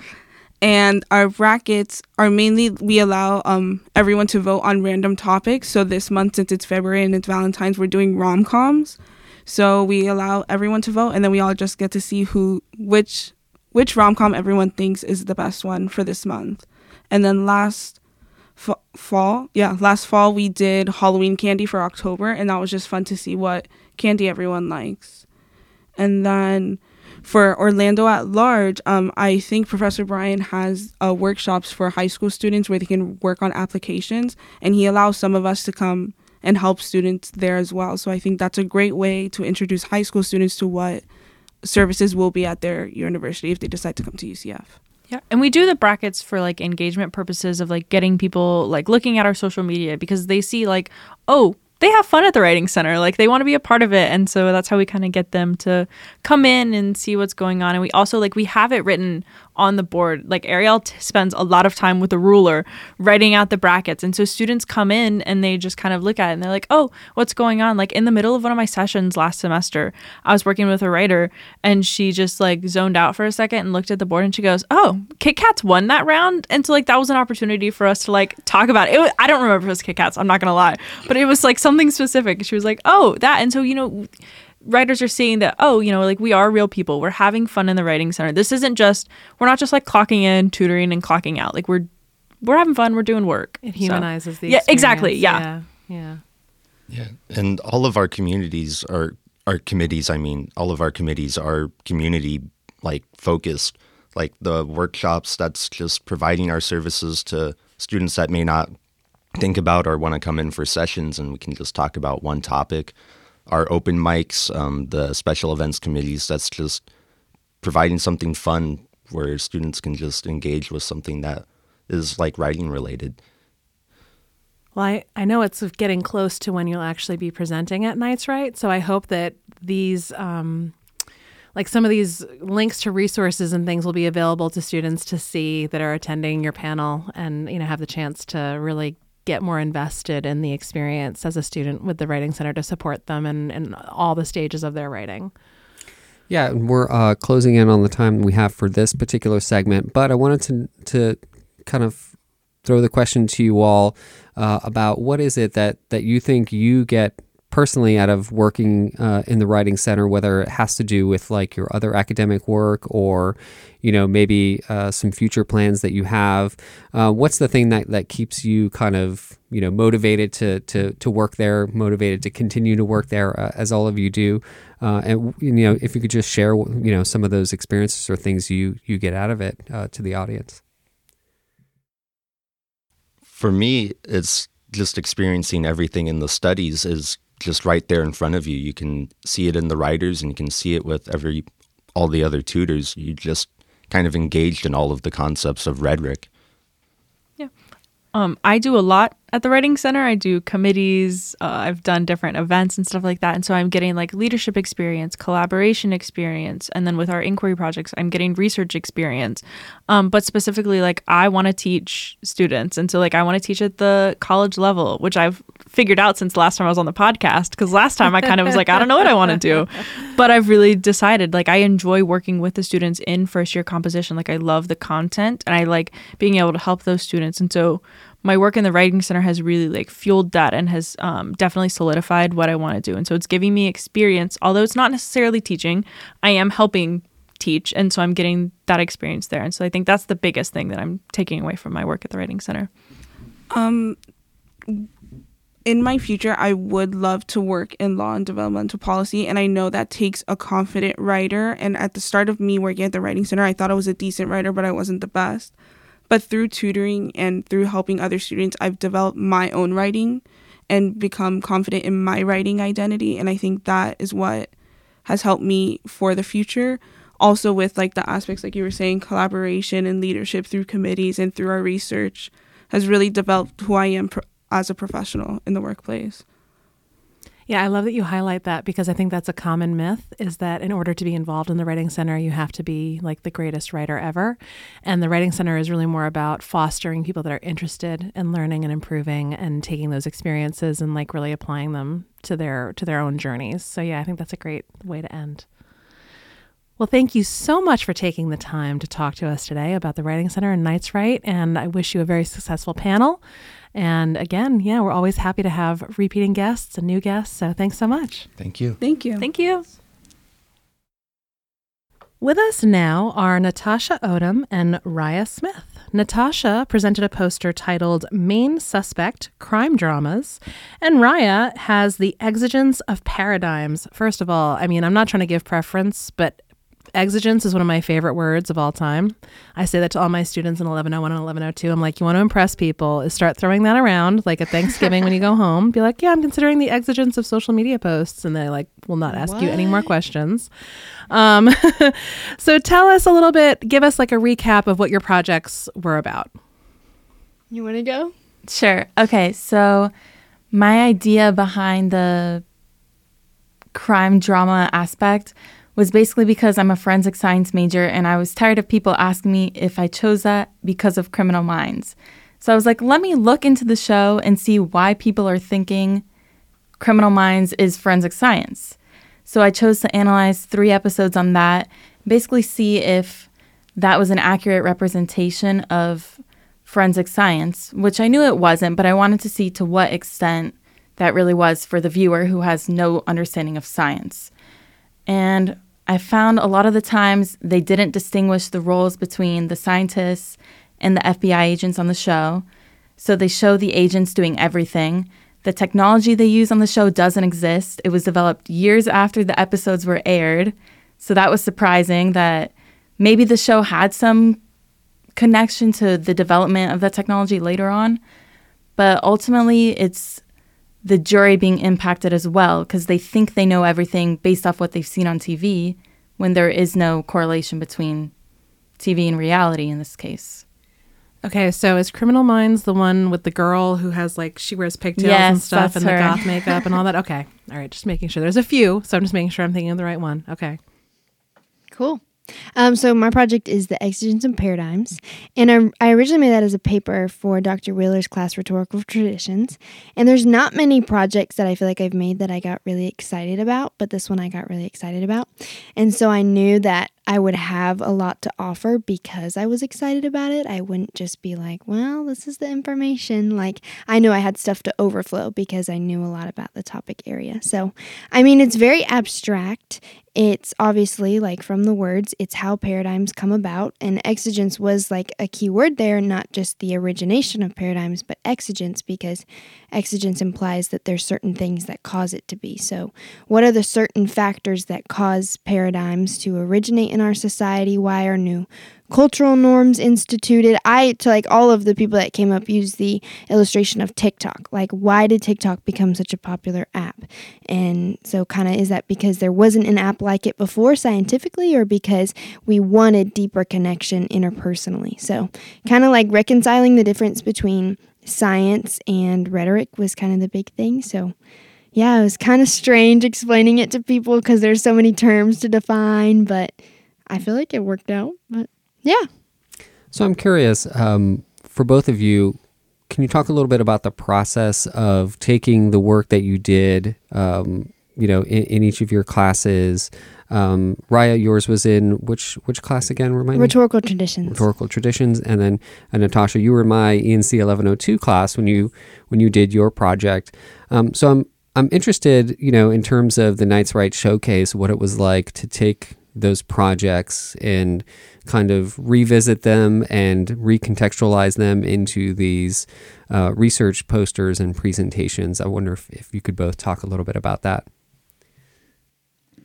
And our brackets are mainly, we allow um, everyone to vote on random topics. So this month, since it's February and it's Valentine's, we're doing rom coms. So we allow everyone to vote, and then we all just get to see who, which which rom com everyone thinks is the best one for this month. And then last fa- fall, yeah, last fall we did Halloween candy for October, and that was just fun to see what candy everyone likes. And then for Orlando at large, um, I think Professor Brian has uh, workshops for high school students where they can work on applications, and he allows some of us to come and help students there as well. So I think that's a great way to introduce high school students to what services will be at their university if they decide to come to UCF. Yeah. And we do the brackets for like engagement purposes of like getting people like looking at our social media because they see like, oh, they have fun at the writing center. Like they want to be a part of it. And so that's how we kind of get them to come in and see what's going on. And we also like we have it written on the board. Like Arielle t- spends a lot of time with a ruler writing out the brackets. And so students come in and they just kind of look at it and they're like, "Oh, what's going on?" Like in the middle of one of my sessions last semester, I was working with a writer and she just like zoned out for a second and looked at the board and she goes, "Oh, Kit Kats won that round." And so like that was an opportunity for us to like talk about it. it was, I don't remember if it was Kit Kats. I'm not going to lie. But it was like something specific. She was like, "Oh, that." And so, you know, writers are seeing that oh you know like we are real people we're having fun in the writing center this isn't just we're not just like clocking in tutoring and clocking out like we're we're having fun we're doing work It So- humanizes the yeah exactly yeah. yeah yeah Yeah, and all of our communities are our committees. I mean, all of our committees are community like focused. Like the workshops, that's just providing our services to students that may not think about or want to come in for sessions, and we can just talk about one topic. Our open mics, um, the special events committees, that's just providing something fun where students can just engage with something that is like writing related. Well, I, I know it's getting close to when you'll actually be presenting at Knights Write. So I hope that these, um, like some of these links to resources and things will be available to students to see that are attending your panel and, you know, have the chance to really get more invested in the experience as a student with the Writing Center to support them and, and all the stages of their writing. Yeah, and we're uh, closing in on the time we have for this particular segment, but I wanted to to kind of throw the question to you all uh, about what is it that that you think you get personally out of working uh, in the writing center, whether it has to do with like your other academic work or you know maybe uh, some future plans that you have. Uh, what's the thing that that keeps you kind of you know motivated to to to work there, motivated to continue to work there uh, as all of you do? Uh, and you know, if you could just share, you know, some of those experiences or things you you get out of it uh, to the audience. For me, it's just experiencing everything in the studies is just right there in front of you. You can see it in the writers, and you can see it with every all the other tutors. You just kind of engaged in all of the concepts of rhetoric. Yeah. Um, I do a lot at the writing center. I do committees. Uh, I've done different events and stuff like that, and so I'm getting like leadership experience, collaboration experience, and then with our inquiry projects, I'm getting research experience. Um, but specifically, like I want to teach students, and so like I want to teach at the college level, which I've figured out since last time I was on the podcast. Because last time I kind of was like, I don't know what I want to do, (laughs) but I've really decided like I enjoy working with the students in first year composition. Like I love the content, and I like being able to help those students, and so my work in the writing center has really like fueled that and has um, definitely solidified what I want to do. And so it's giving me experience, although it's not necessarily teaching. I am helping teach, and so I'm getting that experience there. And so I think that's the biggest thing that I'm taking away from my work at the writing center. Um, in my future, I would love to work in law and developmental policy, and I know that takes a confident writer. And at the start of me working at the writing center, I thought I was a decent writer, but I wasn't the best. But through tutoring and through helping other students, I've developed my own writing and become confident in my writing identity. And I think that is what has helped me for the future. Also, with like the aspects, like you were saying, collaboration and leadership through committees and through our research has really developed who I am pro- as a professional in the workplace. Yeah, I love that you highlight that because I think that's a common myth is that in order to be involved in the Writing Center, you have to be like the greatest writer ever. And the Writing Center is really more about fostering people that are interested in learning and improving and taking those experiences and like really applying them to their to their own journeys. So yeah, I think that's a great way to end. Well, thank you so much for taking the time to talk to us today about the Writing Center and Knights Write. And I wish you a very successful panel. And again, yeah, we're always happy to have repeating guests and new guests. So thanks so much. Thank you. Thank you. Thank you. With us now are Natasha Odom and Riah Smith. Natasha presented a poster titled Main Suspect Crime Dramas, and Riah has The Exigence of Paradigms. First of all, I mean, I'm not trying to give preference, but exigence is one of my favorite words of all time. I say that to all my students in 1101 and 1102. I'm like, you want to impress people is start throwing that around like at Thanksgiving when you go (laughs) home. Be like, yeah, I'm considering the exigence of social media posts. And they like will not ask you any more questions. Um, (laughs) so tell us a little bit, give us like a recap of what your projects were about. You want to go? Sure. Okay. So my idea behind the crime drama aspect was basically because I'm a forensic science major and I was tired of people asking me if I chose that because of criminal minds. So I was like, let me look into the show and see why people are thinking criminal minds is forensic science. So I chose to analyze three episodes on that, basically see if that was an accurate representation of forensic science, which I knew it wasn't, but I wanted to see to what extent that really was for the viewer who has no understanding of science. And I found a lot of the times they didn't distinguish the roles between the scientists and the FBI agents on the show. So they show the agents doing everything. The technology they use on the show doesn't exist. It was developed years after the episodes were aired. So that was surprising that maybe the show had some connection to the development of that technology later on. But ultimately, it's the jury being impacted as well because they think they know everything based off what they've seen on TV when there is no correlation between TV and reality in this case. Okay, so is Criminal Minds the one with the girl who has like she wears pigtails Yes, and stuff and her. the goth makeup and all that? (laughs) Okay. All right, just making sure. There's a few, so I'm just making sure I'm thinking of the right one. Okay. Cool. Um, so my project is the exigence of paradigms, and I, I originally made that as a paper for Dr. Wheeler's class rhetorical traditions. And there's not many projects that I feel like I've made that I got really excited about, but this one I got really excited about. And so I knew that I would have a lot to offer because I was excited about it. I wouldn't just be like, well, this is the information. Like, I knew I had stuff to overflow because I knew a lot about the topic area. So, I mean, it's very abstract. It's obviously like from the words, it's how paradigms come about. And exigence was like a key word there, not just the origination of paradigms, but exigence, because exigence implies that there's certain things that cause it to be. So, what are the certain factors that cause paradigms to originate in our society? Why are new cultural norms instituted? I, to like all of the people that came up, used the illustration of TikTok. Like, why did TikTok become such a popular app? And so, kind of, is that because there wasn't an app like it before scientifically, or because we wanted deeper connection interpersonally? So, kind of like reconciling the difference between science and rhetoric was kind of the big thing. So, yeah, it was kind of strange explaining it to people because there's so many terms to define, but I feel like it worked out. But yeah. So I'm curious, um, for both of you, can you talk a little bit about the process of taking the work that you did, um, you know, in, in each of your classes? Um, Riah, yours was in which which class again? Remind me. Rhetorical traditions. Rhetorical traditions, and then uh, Natasha, you were in my ENC 1102 class when you when you did your project. Um, so I'm I'm interested, you know, in terms of the Knights Write showcase, what it was like to take those projects and kind of revisit them and recontextualize them into these uh, research posters and presentations. I wonder if, if you could both talk a little bit about that.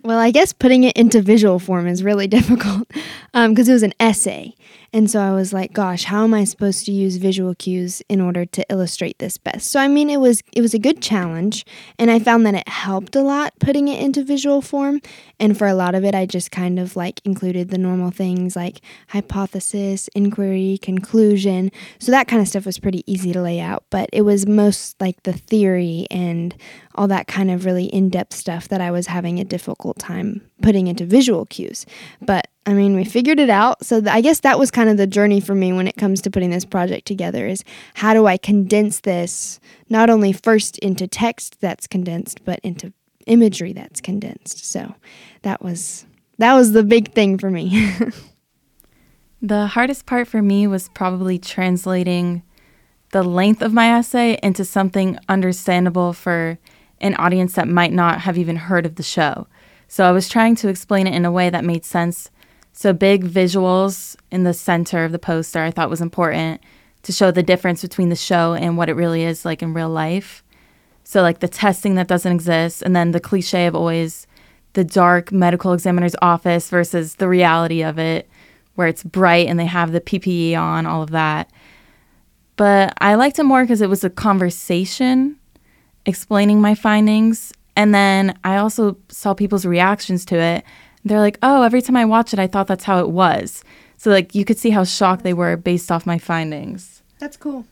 Well, I guess putting it into visual form is really (laughs) difficult because it was an essay. And so I was like, gosh, how am I supposed to use visual cues in order to illustrate this best? So I mean, it was it was a good challenge, and I found that it helped a lot putting it into visual form. And for a lot of it, I just kind of like included the normal things like hypothesis, inquiry, conclusion. So that kind of stuff was pretty easy to lay out, but it was most like the theory and all that kind of really in-depth stuff that I was having a difficult time putting into visual cues. But I mean, we figured it out. So th- I guess that was kind of the journey for me when it comes to putting this project together is how do I condense this not only first into text that's condensed, but into imagery that's condensed. So that was that was the big thing for me. (laughs) The hardest part for me was probably translating the length of my essay into something understandable for an audience that might not have even heard of the show. So I was trying to explain it in a way that made sense. So big visuals in the center of the poster I thought was important to show the difference between the show and what it really is like in real life. So like the testing that doesn't exist and then the cliche of always the dark medical examiner's office versus the reality of it where it's bright and they have the PPE on, all of that. But I liked it more because it was a conversation explaining my findings. And then I also saw people's reactions to it. They're like, oh, every time I watch it, I thought that's how it was. So, like, you could see how shocked they were based off my findings. That's cool.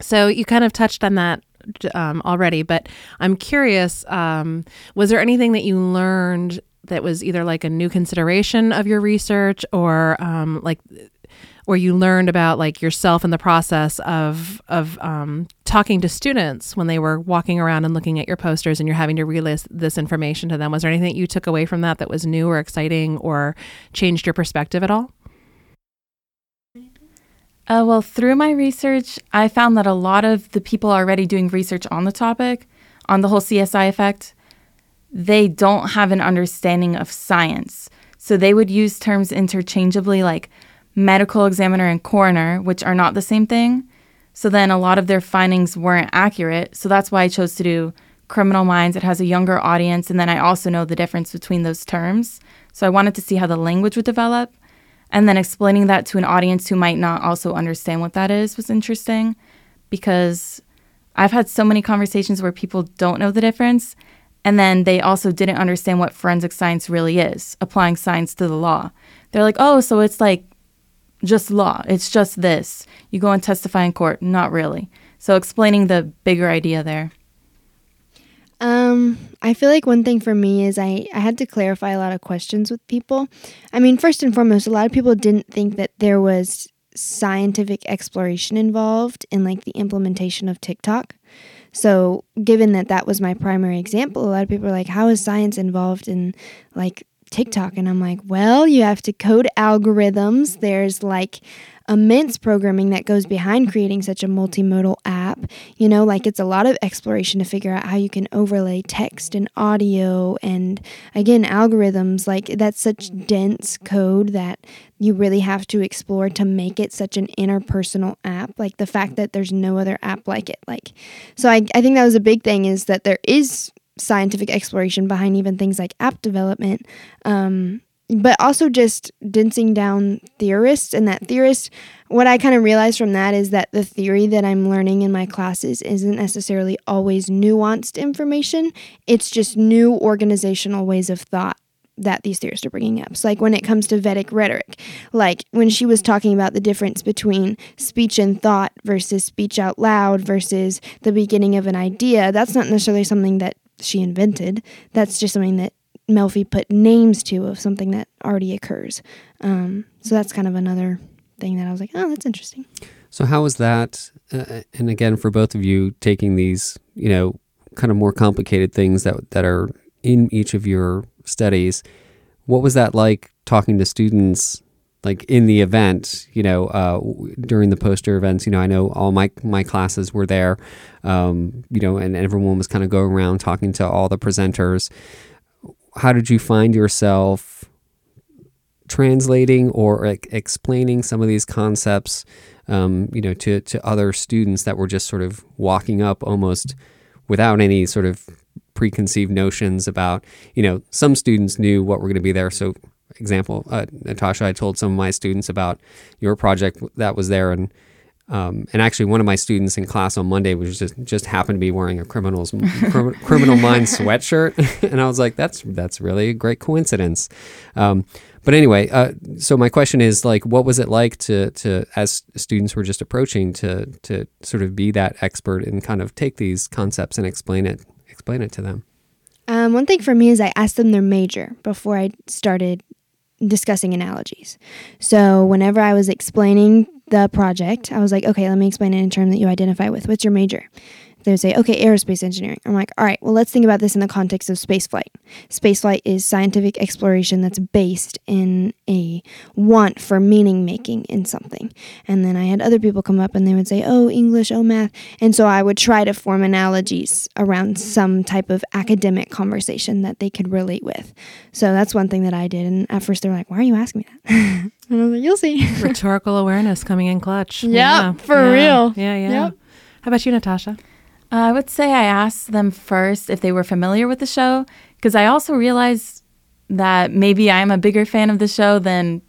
So you kind of touched on that um, already, but I'm curious um, was there anything that you learned that was either like a new consideration of your research or um, like or you learned about like yourself in the process of of um, talking to students when they were walking around and looking at your posters and you're having to relay this information to them was there anything you took away from that that was new or exciting or changed your perspective at all uh, well, through my research, I found that a lot of the people already doing research on the topic, on the whole CSI effect, they don't have an understanding of science. So they would use terms interchangeably like medical examiner and coroner, which are not the same thing. So then a lot of their findings weren't accurate. So that's why I chose to do Criminal Minds. It has a younger audience. And then I also know the difference between those terms. So I wanted to see how the language would develop. And then explaining that to an audience who might not also understand what that is was interesting because I've had so many conversations where people don't know the difference. And then they also didn't understand what forensic science really is, applying science to the law. They're like, oh, so it's like just law. It's just this. You go and testify in court. Not really. So explaining the bigger idea there. Um, I feel like one thing for me is I, I had to clarify a lot of questions with people. I mean, first and foremost, a lot of people didn't think that there was scientific exploration involved in like the implementation of TikTok. So, given that that was my primary example, a lot of people are like, how is science involved in like TikTok? And I'm like, well, you have to code algorithms. There's like immense programming that goes behind creating such a multimodal app. You know, like it's a lot of exploration to figure out how you can overlay text and audio and again, algorithms. Like that's such dense code that you really have to explore to make it such an interpersonal app. Like the fact that there's no other app like it. Like, so I, I think that was a big thing is that there is scientific exploration behind even things like app development. Um, but also just densing down theorists and that theorist what i kind of realized from that is that the theory that i'm learning in my classes isn't necessarily always nuanced information it's just new organizational ways of thought that these theorists are bringing up. So, like when it comes to Vedic rhetoric, like when she was talking about the difference between speech and thought versus speech out loud versus the beginning of an idea, that's not necessarily something that she invented. That's just something that Melfi put names to of something that already occurs. Um, so that's kind of another thing that I was like, oh, that's interesting. So how was that? Uh, and again, for both of you, taking these, you know, kind of more complicated things that that are in each of your studies, what was that like talking to students? Like in the event, you know, uh, during the poster events, you know, I know all my my classes were there, um, you know, and everyone was kind of going around talking to all the presenters how did you find yourself translating or e- explaining some of these concepts, um, you know, to, to other students that were just sort of walking up almost without any sort of preconceived notions about, you know, some students knew what were going to be there. So, example, uh, Natasha, I told some of my students about your project that was there, and um, and actually, one of my students in class on Monday was just just happened to be wearing a criminal's cr- (laughs) criminal mind sweatshirt, (laughs) and I was like, "That's that's really a great coincidence." Um, but anyway, uh, so my question is like, what was it like to to as students were just approaching to to sort of be that expert and kind of take these concepts and explain it explain it to them? Um, one thing for me is I asked them their major before I started discussing analogies. So whenever I was explaining the project, I was like, okay, let me explain it in terms that you identify with. What's your major? They would say, okay, aerospace engineering. I'm like, all right, well, let's think about this in the context of spaceflight. Spaceflight is scientific exploration that's based in a want for meaning making in something. And then I had other people come up and they would say, oh, English, oh, math. And so I would try to form analogies around some type of academic conversation that they could relate with. So that's one thing that I did. And at first they were like, why are you asking me that? (laughs) and I was like, you'll see. (laughs) Rhetorical awareness coming in clutch. Yep, yeah, for yeah. real. Yeah, yeah. Yep. How about you, Natasha? Uh, I would say I asked them first if they were familiar with the show because I also realized that maybe I'm a bigger fan of the show than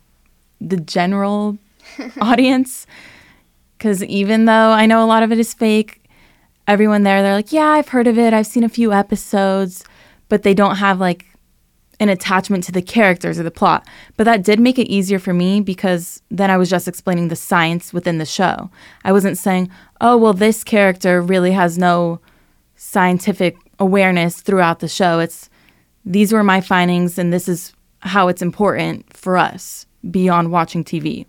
the general (laughs) audience. Because even though I know a lot of it is fake, everyone there, they're like, yeah, I've heard of it. I've seen a few episodes, but they don't have like an attachment to the characters or the plot. But that did make it easier for me because then I was just explaining the science within the show. I wasn't saying, oh, well, this character really has no scientific awareness throughout the show. It's these were my findings, and this is how it's important for us beyond watching TV.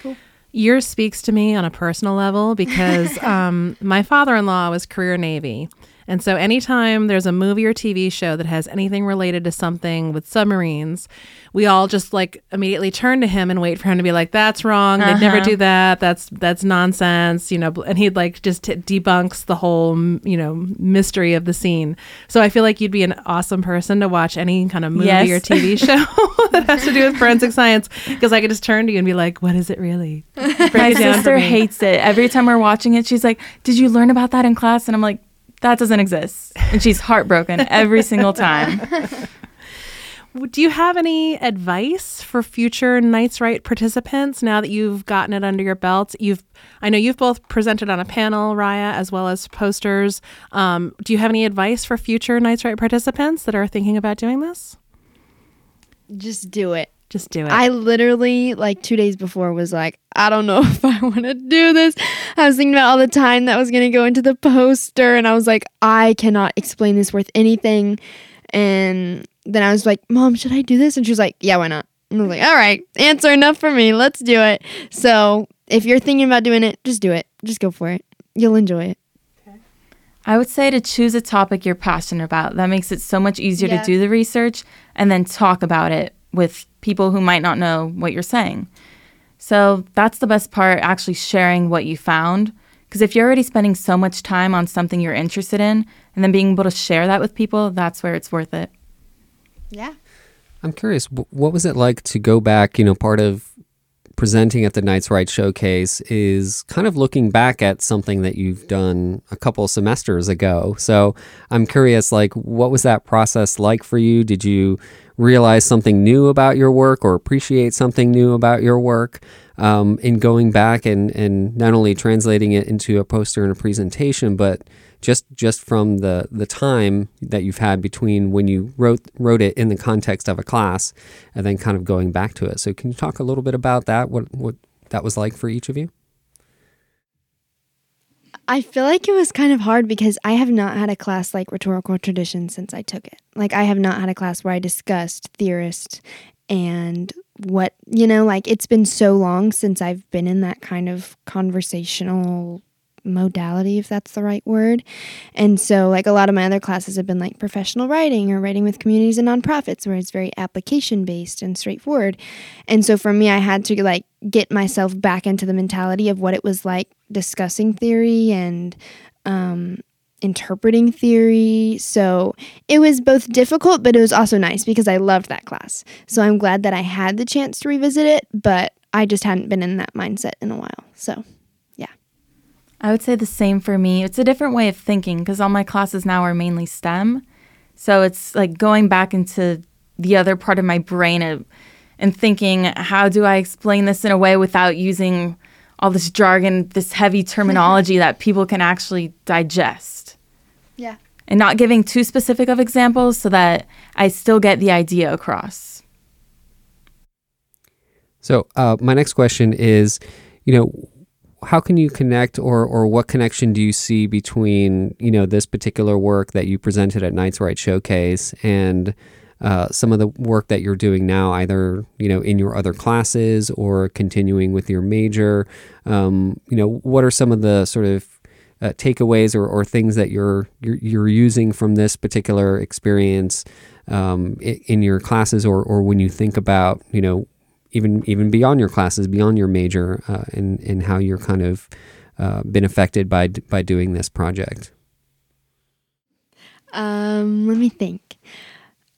Cool. Yours speaks to me on a personal level because (laughs) um, my father in law was career Navy. And so anytime there's a movie or TV show that has anything related to something with submarines, we all just like immediately turn to him and wait for him to be like, "That's wrong. They'd never Uh-huh. do that. That's that's nonsense." You know, and he'd like just t- debunks the whole you know mystery of the scene. So I feel like you'd be an awesome person to watch any kind of movie Yes. or TV (laughs) show (laughs) that has to do with forensic science because I could just turn to you and be like, "What is it really?" (laughs) Break My it down sister hates it. Every time we're watching it, she's like, Did you learn about that in class? And I'm like, That doesn't exist. And she's heartbroken every single time. (laughs) Do you have any advice for future Knights Write participants now that you've gotten it under your belt? You've, I know you've both presented on a panel, Riah, as well as posters. Um, do you have any advice for future Knights Write participants that are thinking about doing this? Just do it. Just do it. I literally like two days before was like, I don't know (laughs) if I want to do this. I was thinking about all the time that was gonna go into the poster, and I was like, I cannot explain this worth anything. And then I was like, Mom, should I do this? And she was like, Yeah, why not? And I was like, All right, answer enough for me. Let's do it. So if you're thinking about doing it, just do it. Just go for it. You'll enjoy it. I would say to choose a topic you're passionate about. That makes it so much easier Yeah. to do the research and then talk about it with people who might not know what you're saying. So that's the best part, actually sharing what you found. Because if you're already spending so much time on something you're interested in and then being able to share that with people, that's where it's worth it. Yeah. I'm curious, what was it like to go back? You know, part of presenting at the Knights Write Showcase is kind of looking back at something that you've done a couple semesters ago. So I'm curious, like, what was that process like for you? Did you realize something new about your work or appreciate something new about your work? Um, in going back and, and not only translating it into a poster and a presentation, but just just from the the time that you've had between when you wrote wrote it in the context of a class and then kind of going back to it. So can you talk a little bit about that? What what that was like for each of you? I feel like it was kind of hard because I have not had a class like rhetorical tradition since I took it. Like I have not had a class where I discussed theorists and what, you know, like it's been so long since I've been in that kind of conversational modality if that's the right word. And so like a lot of my other classes have been like professional writing or writing with communities and nonprofits where it's very application based and straightforward. And so for me I had to like get myself back into the mentality of what it was like discussing theory and um interpreting theory. So it was both difficult, but it was also nice because I loved that class. So I'm glad that I had the chance to revisit it, but I just hadn't been in that mindset in a while. So I would say the same for me. It's a different way of thinking because all my classes now are mainly STEM. So it's like going back into the other part of my brain of, and thinking, how do I explain this in a way without using all this jargon, this heavy terminology (laughs) that people can actually digest? Yeah. And not giving too specific of examples so that I still get the idea across. So uh, my next question is, you know, how can you connect or or what connection do you see between you know this particular work that you presented at Knights Write Showcase and uh, some of the work that you're doing now, either you know in your other classes or continuing with your major? Um, you know, what are some of the sort of uh, takeaways or, or things that you're, you're you're using from this particular experience um, i- in your classes, or or when you think about you know even even beyond your classes, beyond your major, uh, and and how you're kind of uh, been affected by by doing this project. Um, let me think.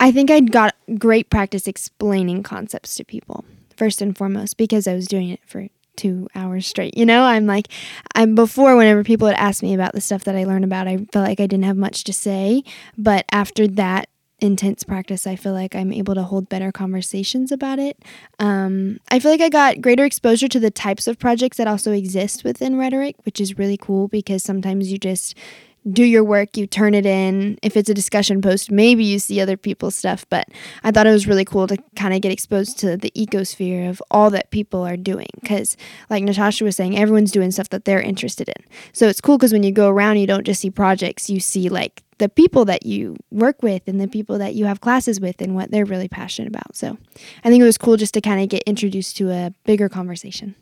I think I'd got great practice explaining concepts to people first and foremost because I was doing it for two hours straight. You know, I'm like, I'm before whenever people would ask me about the stuff that I learned about, I felt like I didn't have much to say. But after that intense practice, I feel like I'm able to hold better conversations about it. Um, I feel like I got greater exposure to the types of projects that also exist within rhetoric, which is really cool because sometimes you just do your work, you turn it in. If it's a discussion post, maybe you see other people's stuff. But I thought it was really cool to kind of get exposed to the ecosphere of all that people are doing. Because, like Natasha was saying, everyone's doing stuff that they're interested in. So it's cool because when you go around, you don't just see projects, you see like the people that you work with and the people that you have classes with and what they're really passionate about. So I think it was cool just to kind of get introduced to a bigger conversation.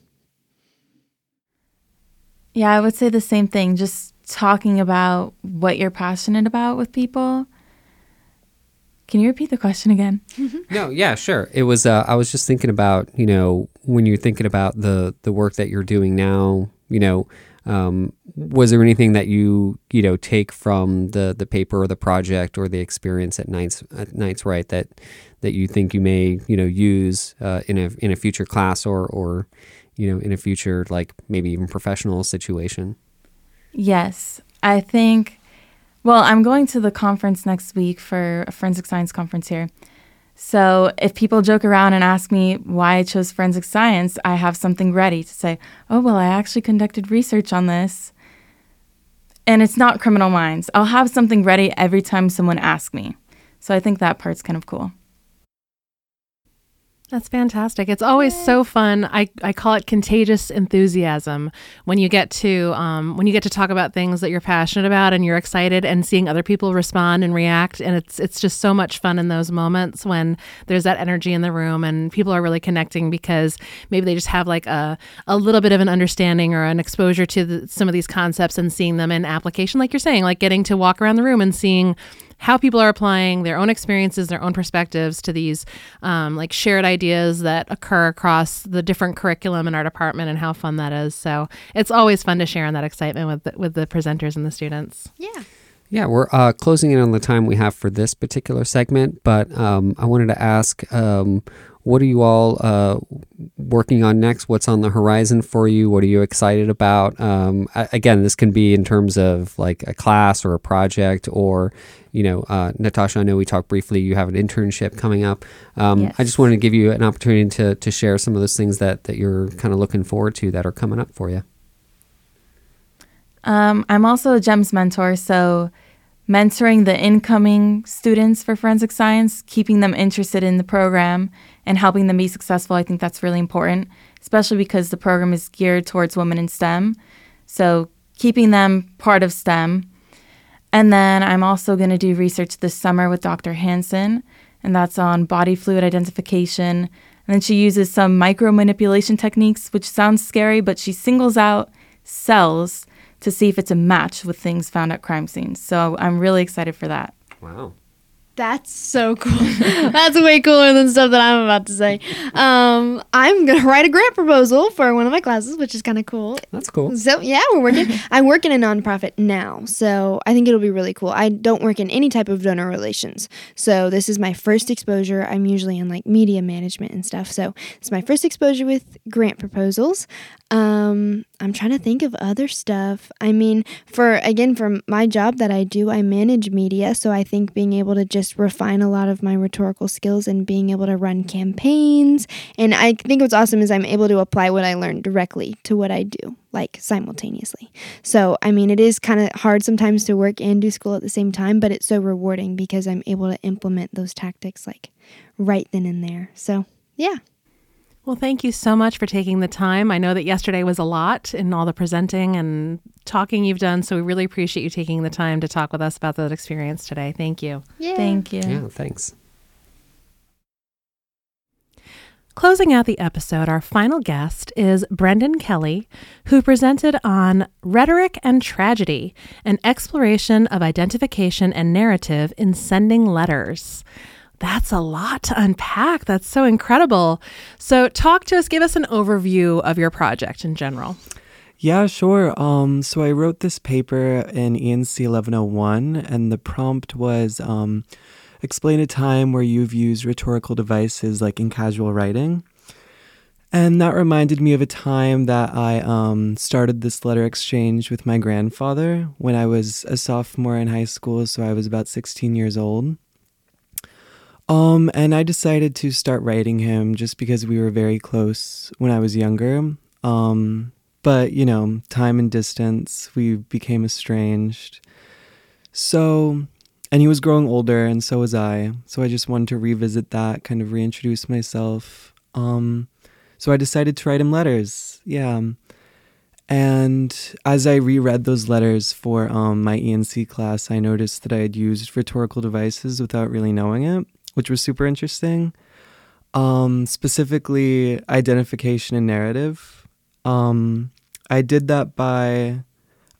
Yeah, I would say the same thing. Just talking about what you're passionate about with people. Can you repeat the question again? no, yeah, sure. It was. Uh, I was just thinking about you know when you're thinking about the the work that you're doing now. You know, um, was there anything that you you know take from the the paper or the project or the experience at Knights at Knights Write that that you think you may you know use uh, in a in a future class or or you know in a future like maybe even professional situation? Yes, I think. Well, I'm going to the conference next week for a forensic science conference here. So if people joke around and ask me why I chose forensic science, I have something ready to say, oh, well, I actually conducted research on this. And it's not criminal minds. I'll have something ready every time someone asks me. So I think that part's kind of cool. That's fantastic. It's always so fun. I, I call it contagious enthusiasm when you get to um, when you get to talk about things that you're passionate about and you're excited and seeing other people respond and react and it's it's just so much fun in those moments when there's that energy in the room and people are really connecting because maybe they just have like a, a little bit of an understanding or an exposure to the, some of these concepts and seeing them in application like you're saying like getting to walk around the room and seeing how people are applying their own experiences, their own perspectives to these um, like shared ideas that occur across the different curriculum in our department, and how fun that is. So it's always fun to share in that excitement with the, with the presenters and the students. Yeah. Yeah, we're uh, closing in on the time we have for this particular segment, but um, I wanted to ask um, what are you all uh, working on next? What's on the horizon for you? What are you excited about? Um, again, this can be in terms of like a class or a project, or you know, uh, Natasha. I know we talked briefly. You have an internship coming up. Um, Yes. I just wanted to give you an opportunity to to share some of those things that that you're kind of looking forward to that are coming up for you. Um, I'm also a GEMS mentor, so mentoring the incoming students for forensic science, keeping them interested in the program, and helping them be successful. I think that's really important, especially because the program is geared towards women in STEM. So keeping them part of STEM. And then I'm also going to do research this summer with Dr. Hansen, and that's on body fluid identification. And then she uses some micro manipulation techniques, which sounds scary, but she singles out cells to see if it's a match with things found at crime scenes. So I'm really excited for that. Wow. That's so cool. (laughs) That's way cooler than stuff that I'm about to say. Um, I'm gonna write a grant proposal for one of my classes, which is kind of cool. That's cool. So yeah, we're working. (laughs) I work in a nonprofit now, so I think it'll be really cool. I don't work in any type of donor relations, so this is my first exposure. I'm usually in like media management and stuff, so it's my first exposure with grant proposals. Um, I'm trying to think of other stuff. I mean, for again, for my job that I do, I manage media, so I think being able to just refine a lot of my rhetorical skills and being able to run campaigns. And I think what's awesome is I'm able to apply what I learned directly to what I do, like simultaneously. So, I mean, it is kind of hard sometimes to work and do school at the same time, but it's so rewarding because I'm able to implement those tactics like right then and there. So, yeah. Well, thank you so much for taking the time. I know that yesterday was a lot in all the presenting and talking you've done, so we really appreciate you taking the time to talk with us about that experience today. Thank you. Yeah. Thank you. Yeah, thanks. Closing out the episode, our final guest is Brendan Kelly, who presented on Rhetoric and Tragedy, an exploration of identification and narrative in sending letters. That's a lot to unpack. That's so incredible. So, talk to us, give us an overview of your project in general. Yeah, sure. Um, so I wrote this paper in ENC 1101, and the prompt was um, explain a time where you've used rhetorical devices like in casual writing. And that reminded me of a time that I um, started this letter exchange with my grandfather when I was a sophomore in high school, so I was about 16 years old. Um, and I decided to start writing him just because we were very close when I was younger. Um, but, you know, time and distance, we became estranged. So, and he was growing older, and so was I. So I just wanted to revisit that, kind of reintroduce myself. Um, so I decided to write him letters. Yeah. And as I reread those letters for um, my ENC class, I noticed that I had used rhetorical devices without really knowing it, which was super interesting. Um, specifically, identification and narrative. Um, I did that by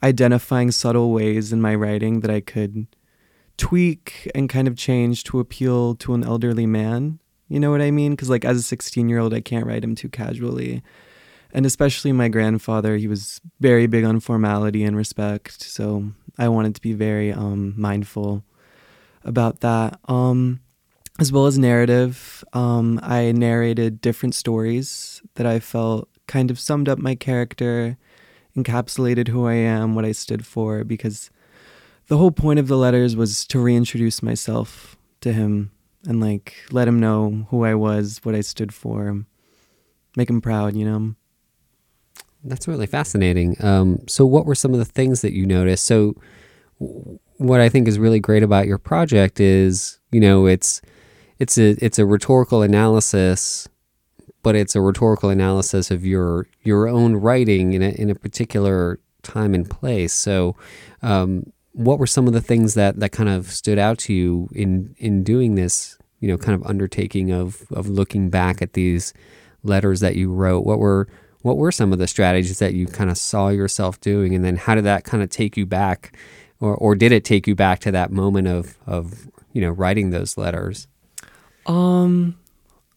identifying subtle ways in my writing that I could tweak and kind of change to appeal to an elderly man. You know what I mean? Because, like, as a 16 year old, I can't write him too casually. And especially my grandfather, he was very big on formality and respect. So I wanted to be very um, mindful about that. Um, as well as narrative, um, I narrated different stories that I felt kind of summed up my character, encapsulated who I am, what I stood for, because the whole point of the letters was to reintroduce myself to him and like let him know who I was, what I stood for, make him proud, you know. That's really fascinating. Um, so, what were some of the things that you noticed? So, what I think is really great about your project is, you know, it's it's a it's a rhetorical analysis, but it's a rhetorical analysis of your your own writing in a in a particular time and place. So, um, what were some of the things that that kind of stood out to you in in doing this? You know, kind of undertaking of of looking back at these letters that you wrote. What were what were some of the strategies that you kind of saw yourself doing and then how did that kind of take you back or, or did it take you back to that moment of, of you know writing those letters um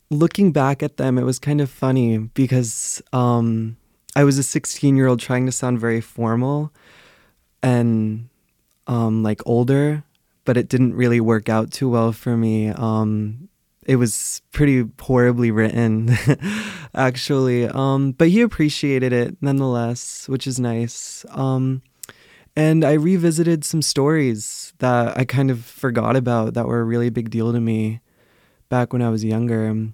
looking back at them it was kind of funny because um i was a 16 year old trying to sound very formal and um like older but it didn't really work out too well for me. Um it was pretty horribly written (laughs) actually. Um but he appreciated it nonetheless which is nice. Um and i revisited some stories that i kind of forgot about that were a really big deal to me back when i was younger.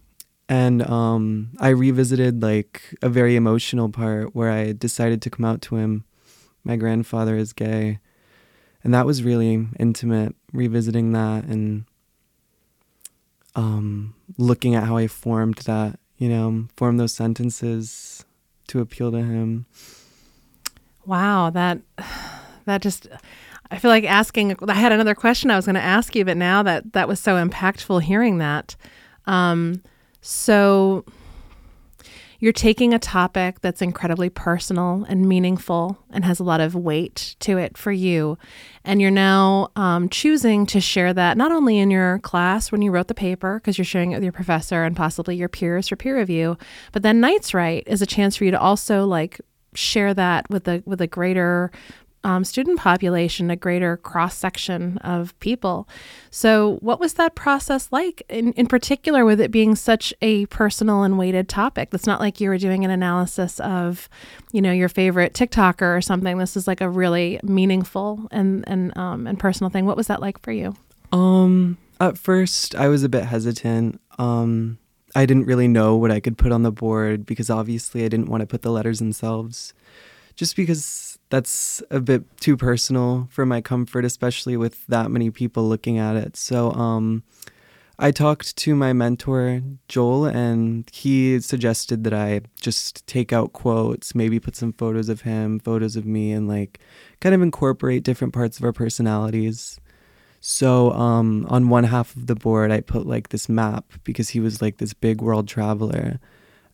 And um i revisited like a very emotional part where i decided to come out to him. My grandfather is gay. And that was really intimate revisiting that and um, looking at how I formed that, you know, formed those sentences to appeal to him. Wow, that (sighs) that just I feel like asking I had another question I was going to ask you but now that that was so impactful hearing that. Um, so you're taking a topic that's incredibly personal and meaningful and has a lot of weight to it for you. And you're now um, choosing to share that not only in your class when you wrote the paper, because you're sharing it with your professor and possibly your peers for peer review, but then Knights Write is a chance for you to also like share that with a with a greater um, student population, a greater cross section of people. So, what was that process like, in, in particular, with it being such a personal and weighted topic? It's not like you were doing an analysis of, you know, your favorite TikToker or something. This is like a really meaningful and and um, and personal thing. What was that like for you? Um, at first, I was a bit hesitant. Um, I didn't really know what I could put on the board because obviously I didn't want to put the letters themselves, just because that's a bit too personal for my comfort, especially with that many people looking at it. So, um, I talked to my mentor, Joel, and he suggested that I just take out quotes, maybe put some photos of him, photos of me, and like kind of incorporate different parts of our personalities. So, um, on one half of the board, I put like this map because he was like this big world traveler.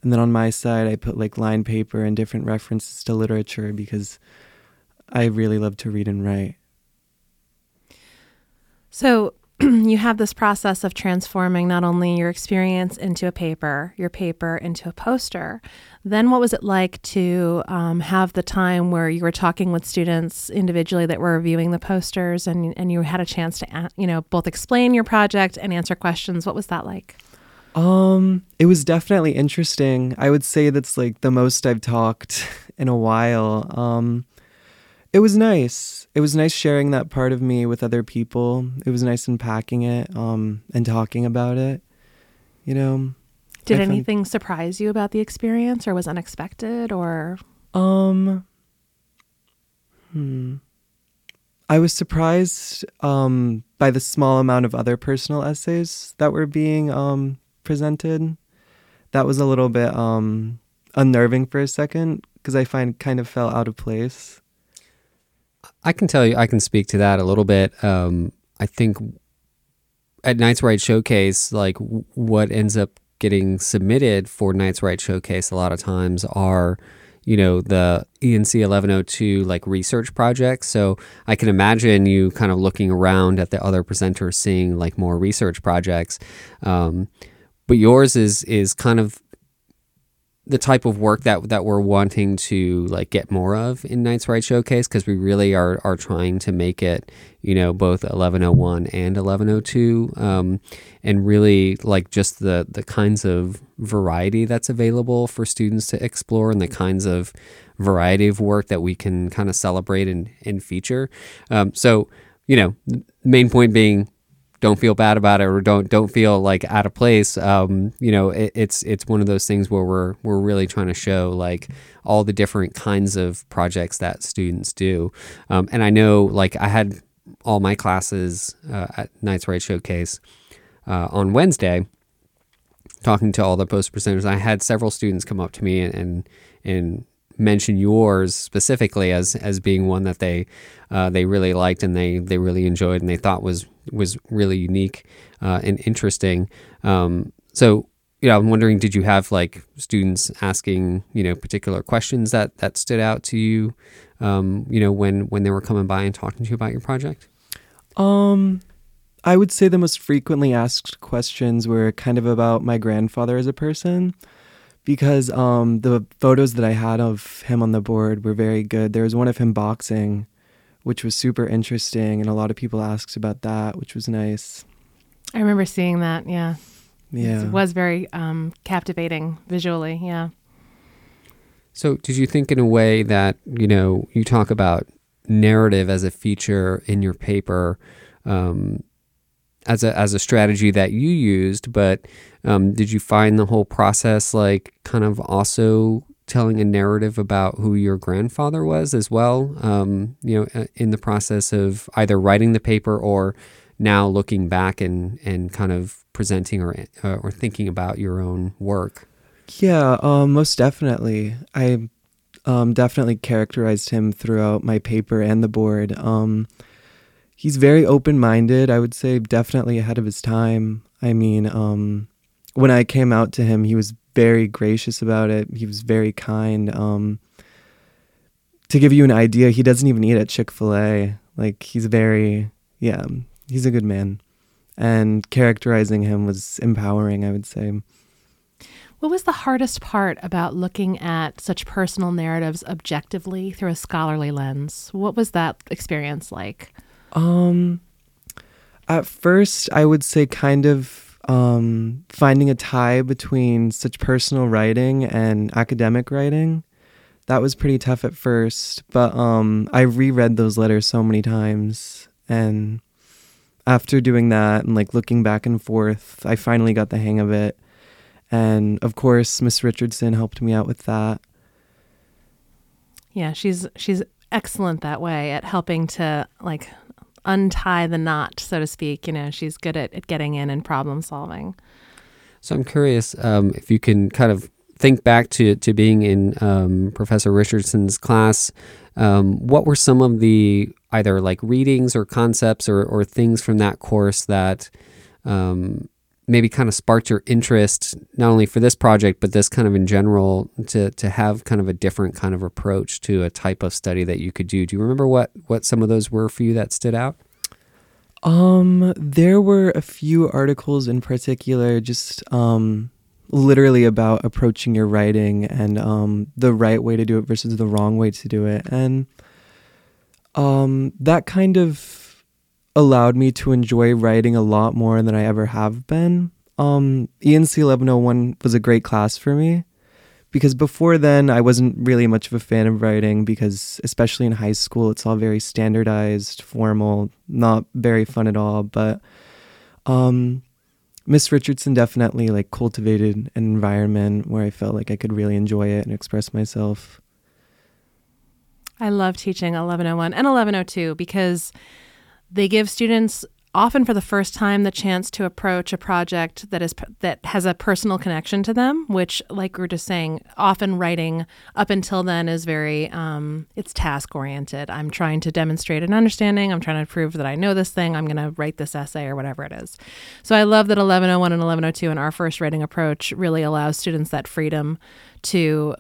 And then on my side, I put like line paper and different references to literature because I really love to read and write. So, (clears throat) you have this process of transforming not only your experience into a paper, your paper into a poster. Then, what was it like to um, have the time where you were talking with students individually that were reviewing the posters, and and you had a chance to, you know, both explain your project and answer questions? What was that like? Um, it was definitely interesting. I would say that's like the most I've talked (laughs) in a while. Um, it was nice. It was nice sharing that part of me with other people. It was nice unpacking it um, and talking about it. You know. Did I anything found... surprise you about the experience, or was unexpected, or? Um. Hmm. I was surprised um, by the small amount of other personal essays that were being um, presented. That was a little bit um, unnerving for a second because I find kind of fell out of place. I can tell you, I can speak to that a little bit. Um, I think at Knights Write Showcase, like what ends up getting submitted for Knights Write Showcase a lot of times are, you know, the ENC 1102 like research projects. So I can imagine you kind of looking around at the other presenters, seeing like more research projects. Um, but yours is is kind of the type of work that that we're wanting to like get more of in Knights Write Showcase because we really are are trying to make it you know both 1101 and 1102 um, and really like just the the kinds of variety that's available for students to explore and the kinds of variety of work that we can kind of celebrate and, and feature. Um, so you know main point being don't feel bad about it or don't don't feel like out of place. Um, you know, it, it's it's one of those things where we're we're really trying to show like all the different kinds of projects that students do. Um, and I know like I had all my classes uh, at Knights Write Showcase uh, on Wednesday. Talking to all the post presenters, I had several students come up to me and, and and mention yours specifically as as being one that they uh, they really liked and they they really enjoyed and they thought was was really unique uh, and interesting. Um, so you know, I'm wondering, did you have like students asking you know particular questions that that stood out to you? Um, you know, when when they were coming by and talking to you about your project. Um, I would say the most frequently asked questions were kind of about my grandfather as a person because um, the photos that I had of him on the board were very good. There was one of him boxing, which was super interesting, and a lot of people asked about that, which was nice. I remember seeing that. Yeah. Yeah. It was very um, captivating visually. Yeah. So, did you think in a way that, you know, you talk about narrative as a feature in your paper um, as a as a strategy that you used, but um, did you find the whole process like kind of also telling a narrative about who your grandfather was as well? Um, you know, uh, in the process of either writing the paper or now looking back and and kind of presenting or uh, or thinking about your own work. Yeah, um, most definitely. I um, definitely characterized him throughout my paper and the board. Um, he's very open minded. I would say definitely ahead of his time. I mean, um, when I came out to him, he was very gracious about it. He was very kind. Um, to give you an idea, he doesn't even eat at Chick fil A. Like, he's very, yeah, he's a good man. And characterizing him was empowering, I would say. What was the hardest part about looking at such personal narratives objectively through a scholarly lens? What was that experience like? Um, at first, I would say kind of um, finding a tie between such personal writing and academic writing. That was pretty tough at first, but um, I reread those letters so many times, and after doing that and like looking back and forth, I finally got the hang of it. And of course, Miss Richardson helped me out with that. Yeah, she's she's excellent that way at helping to like untie the knot, so to speak. You know, she's good at, at getting in and problem solving. So I'm curious um, if you can kind of think back to, to being in um, Professor Richardson's class. Um, what were some of the either like readings or concepts or, or things from that course that um, maybe kind of sparked your interest, not only for this project, but this kind of in general, to, to have kind of a different kind of approach to a type of study that you could do? Do you remember what, what some of those were for you that stood out? Um, there were a few articles in particular, just um, literally about approaching your writing and um, the right way to do it versus the wrong way to do it, and um, that kind of allowed me to enjoy writing a lot more than I ever have been. Um, ENC 1101 was a great class for me because before then I wasn't really much of a fan of writing because especially in high school it's all very standardized, formal, not very fun at all, but um Miss Richardson definitely like cultivated an environment where I felt like I could really enjoy it and express myself. I love teaching 1101 and 1102 because they give students often for the first time the chance to approach a project that is that has a personal connection to them which like we are just saying often writing up until then is very um, it's task oriented i'm trying to demonstrate an understanding. I'm trying to prove that i know this thing. I'm going to write this essay or whatever it is. So i love that 1101 and 1102 in our first writing approach really allows students that freedom to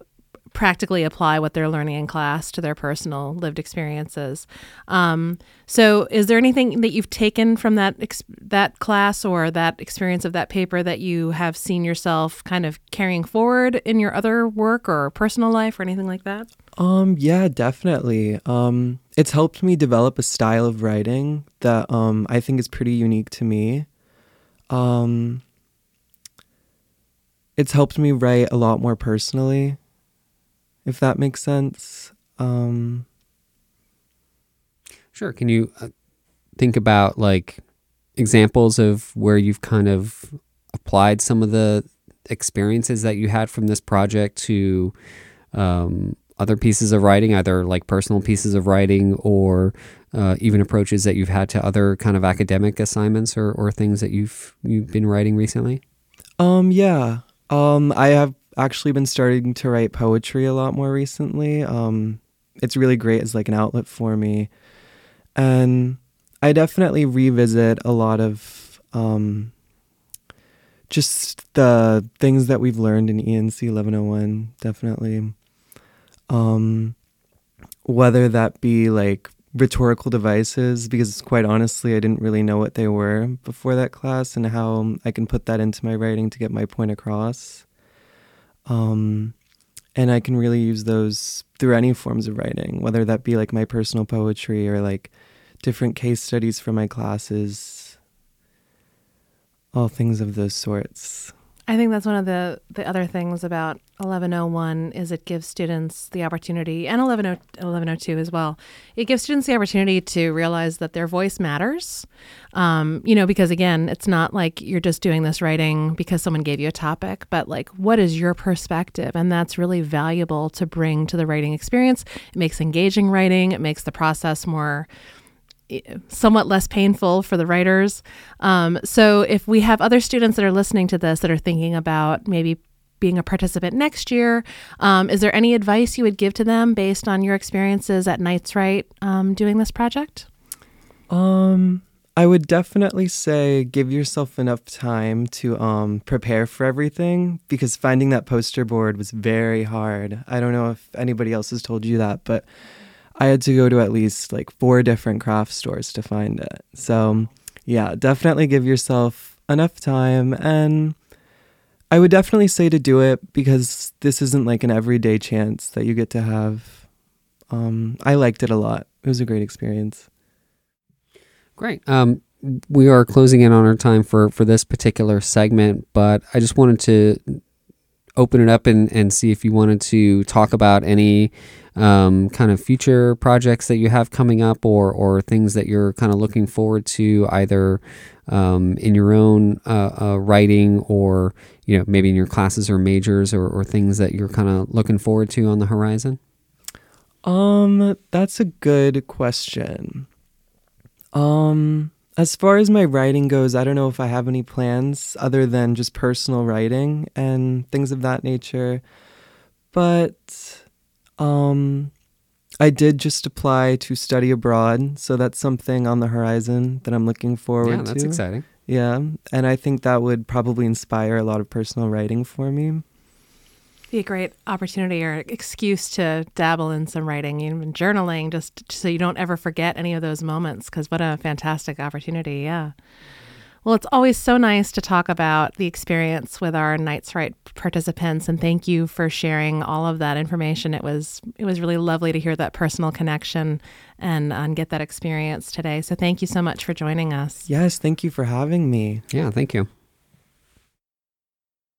practically apply what they're learning in class to their personal lived experiences. Um, so, is there anything that you've taken from that ex- that class or that experience of that paper that you have seen yourself kind of carrying forward in your other work or personal life or anything like that? Um, yeah, definitely. Um, it's helped me develop a style of writing that um, I think is pretty unique to me. Um, it's helped me write a lot more personally if that makes sense. Um, sure. Can you uh, think about like examples of where you've kind of applied some of the experiences that you had from this project to um, other pieces of writing, either like personal pieces of writing or uh, even approaches that you've had to other kind of academic assignments or, or things that you've you've been writing recently? Um, yeah. Um, I have actually been starting to write poetry a lot more recently. Um, it's really great as like an outlet for me, and I definitely revisit a lot of um, just the things that we've learned in ENC 1101. Definitely, um, whether that be like rhetorical devices because quite honestly I didn't really know what they were before that class and how I can put that into my writing to get my point across. Um, and I can really use those through any forms of writing, whether that be like my personal poetry or like different case studies for my classes, all things of those sorts. I think that's one of the, the other things about 1101 is it gives students the opportunity and 1102 as well. It gives students the opportunity to realize that their voice matters. Um, you know, because again, it's not like you're just doing this writing because someone gave you a topic, but like what is your perspective? And that's really valuable to bring to the writing experience. It makes engaging writing, it makes the process more somewhat less painful for the writers. Um, so if we have other students that are listening to this that are thinking about maybe being a participant next year, um, is there any advice you would give to them based on your experiences at Knights Write um, doing this project? Um, I would definitely say give yourself enough time to um, prepare for everything because finding that poster board was very hard. I don't know if anybody else has told you that, but I had to go to at least like four different craft stores to find it. So, yeah, definitely give yourself enough time. And I would definitely say to do it because this isn't like an everyday chance that you get to have. Um, I liked it a lot. It was a great experience. Great. Um, we are closing in on our time for, for this particular segment, but I just wanted to open it up and, and see if you wanted to talk about any um, kind of future projects that you have coming up or, or things that you're kind of looking forward to either um, in your own uh, uh, writing or you know maybe in your classes or majors or, or things that you're kind of looking forward to on the horizon? Um that's a good question. Um as far as my writing goes i don't know if i have any plans other than just personal writing and things of that nature but um, I did just apply to study abroad, so that's something on the horizon that I'm looking forward to. Yeah, that's to. exciting. Yeah, and I think that would probably inspire a lot of personal writing for me. Be a great opportunity or excuse to dabble in some writing, even journaling, just so you don't ever forget any of those moments. Because what a fantastic opportunity! Yeah. Well, it's always so nice to talk about the experience with our Knights Write participants, and thank you for sharing all of that information. It was it was really lovely to hear that personal connection and, and get that experience today. So thank you so much for joining us. Yes, thank you for having me. Yeah, thank you.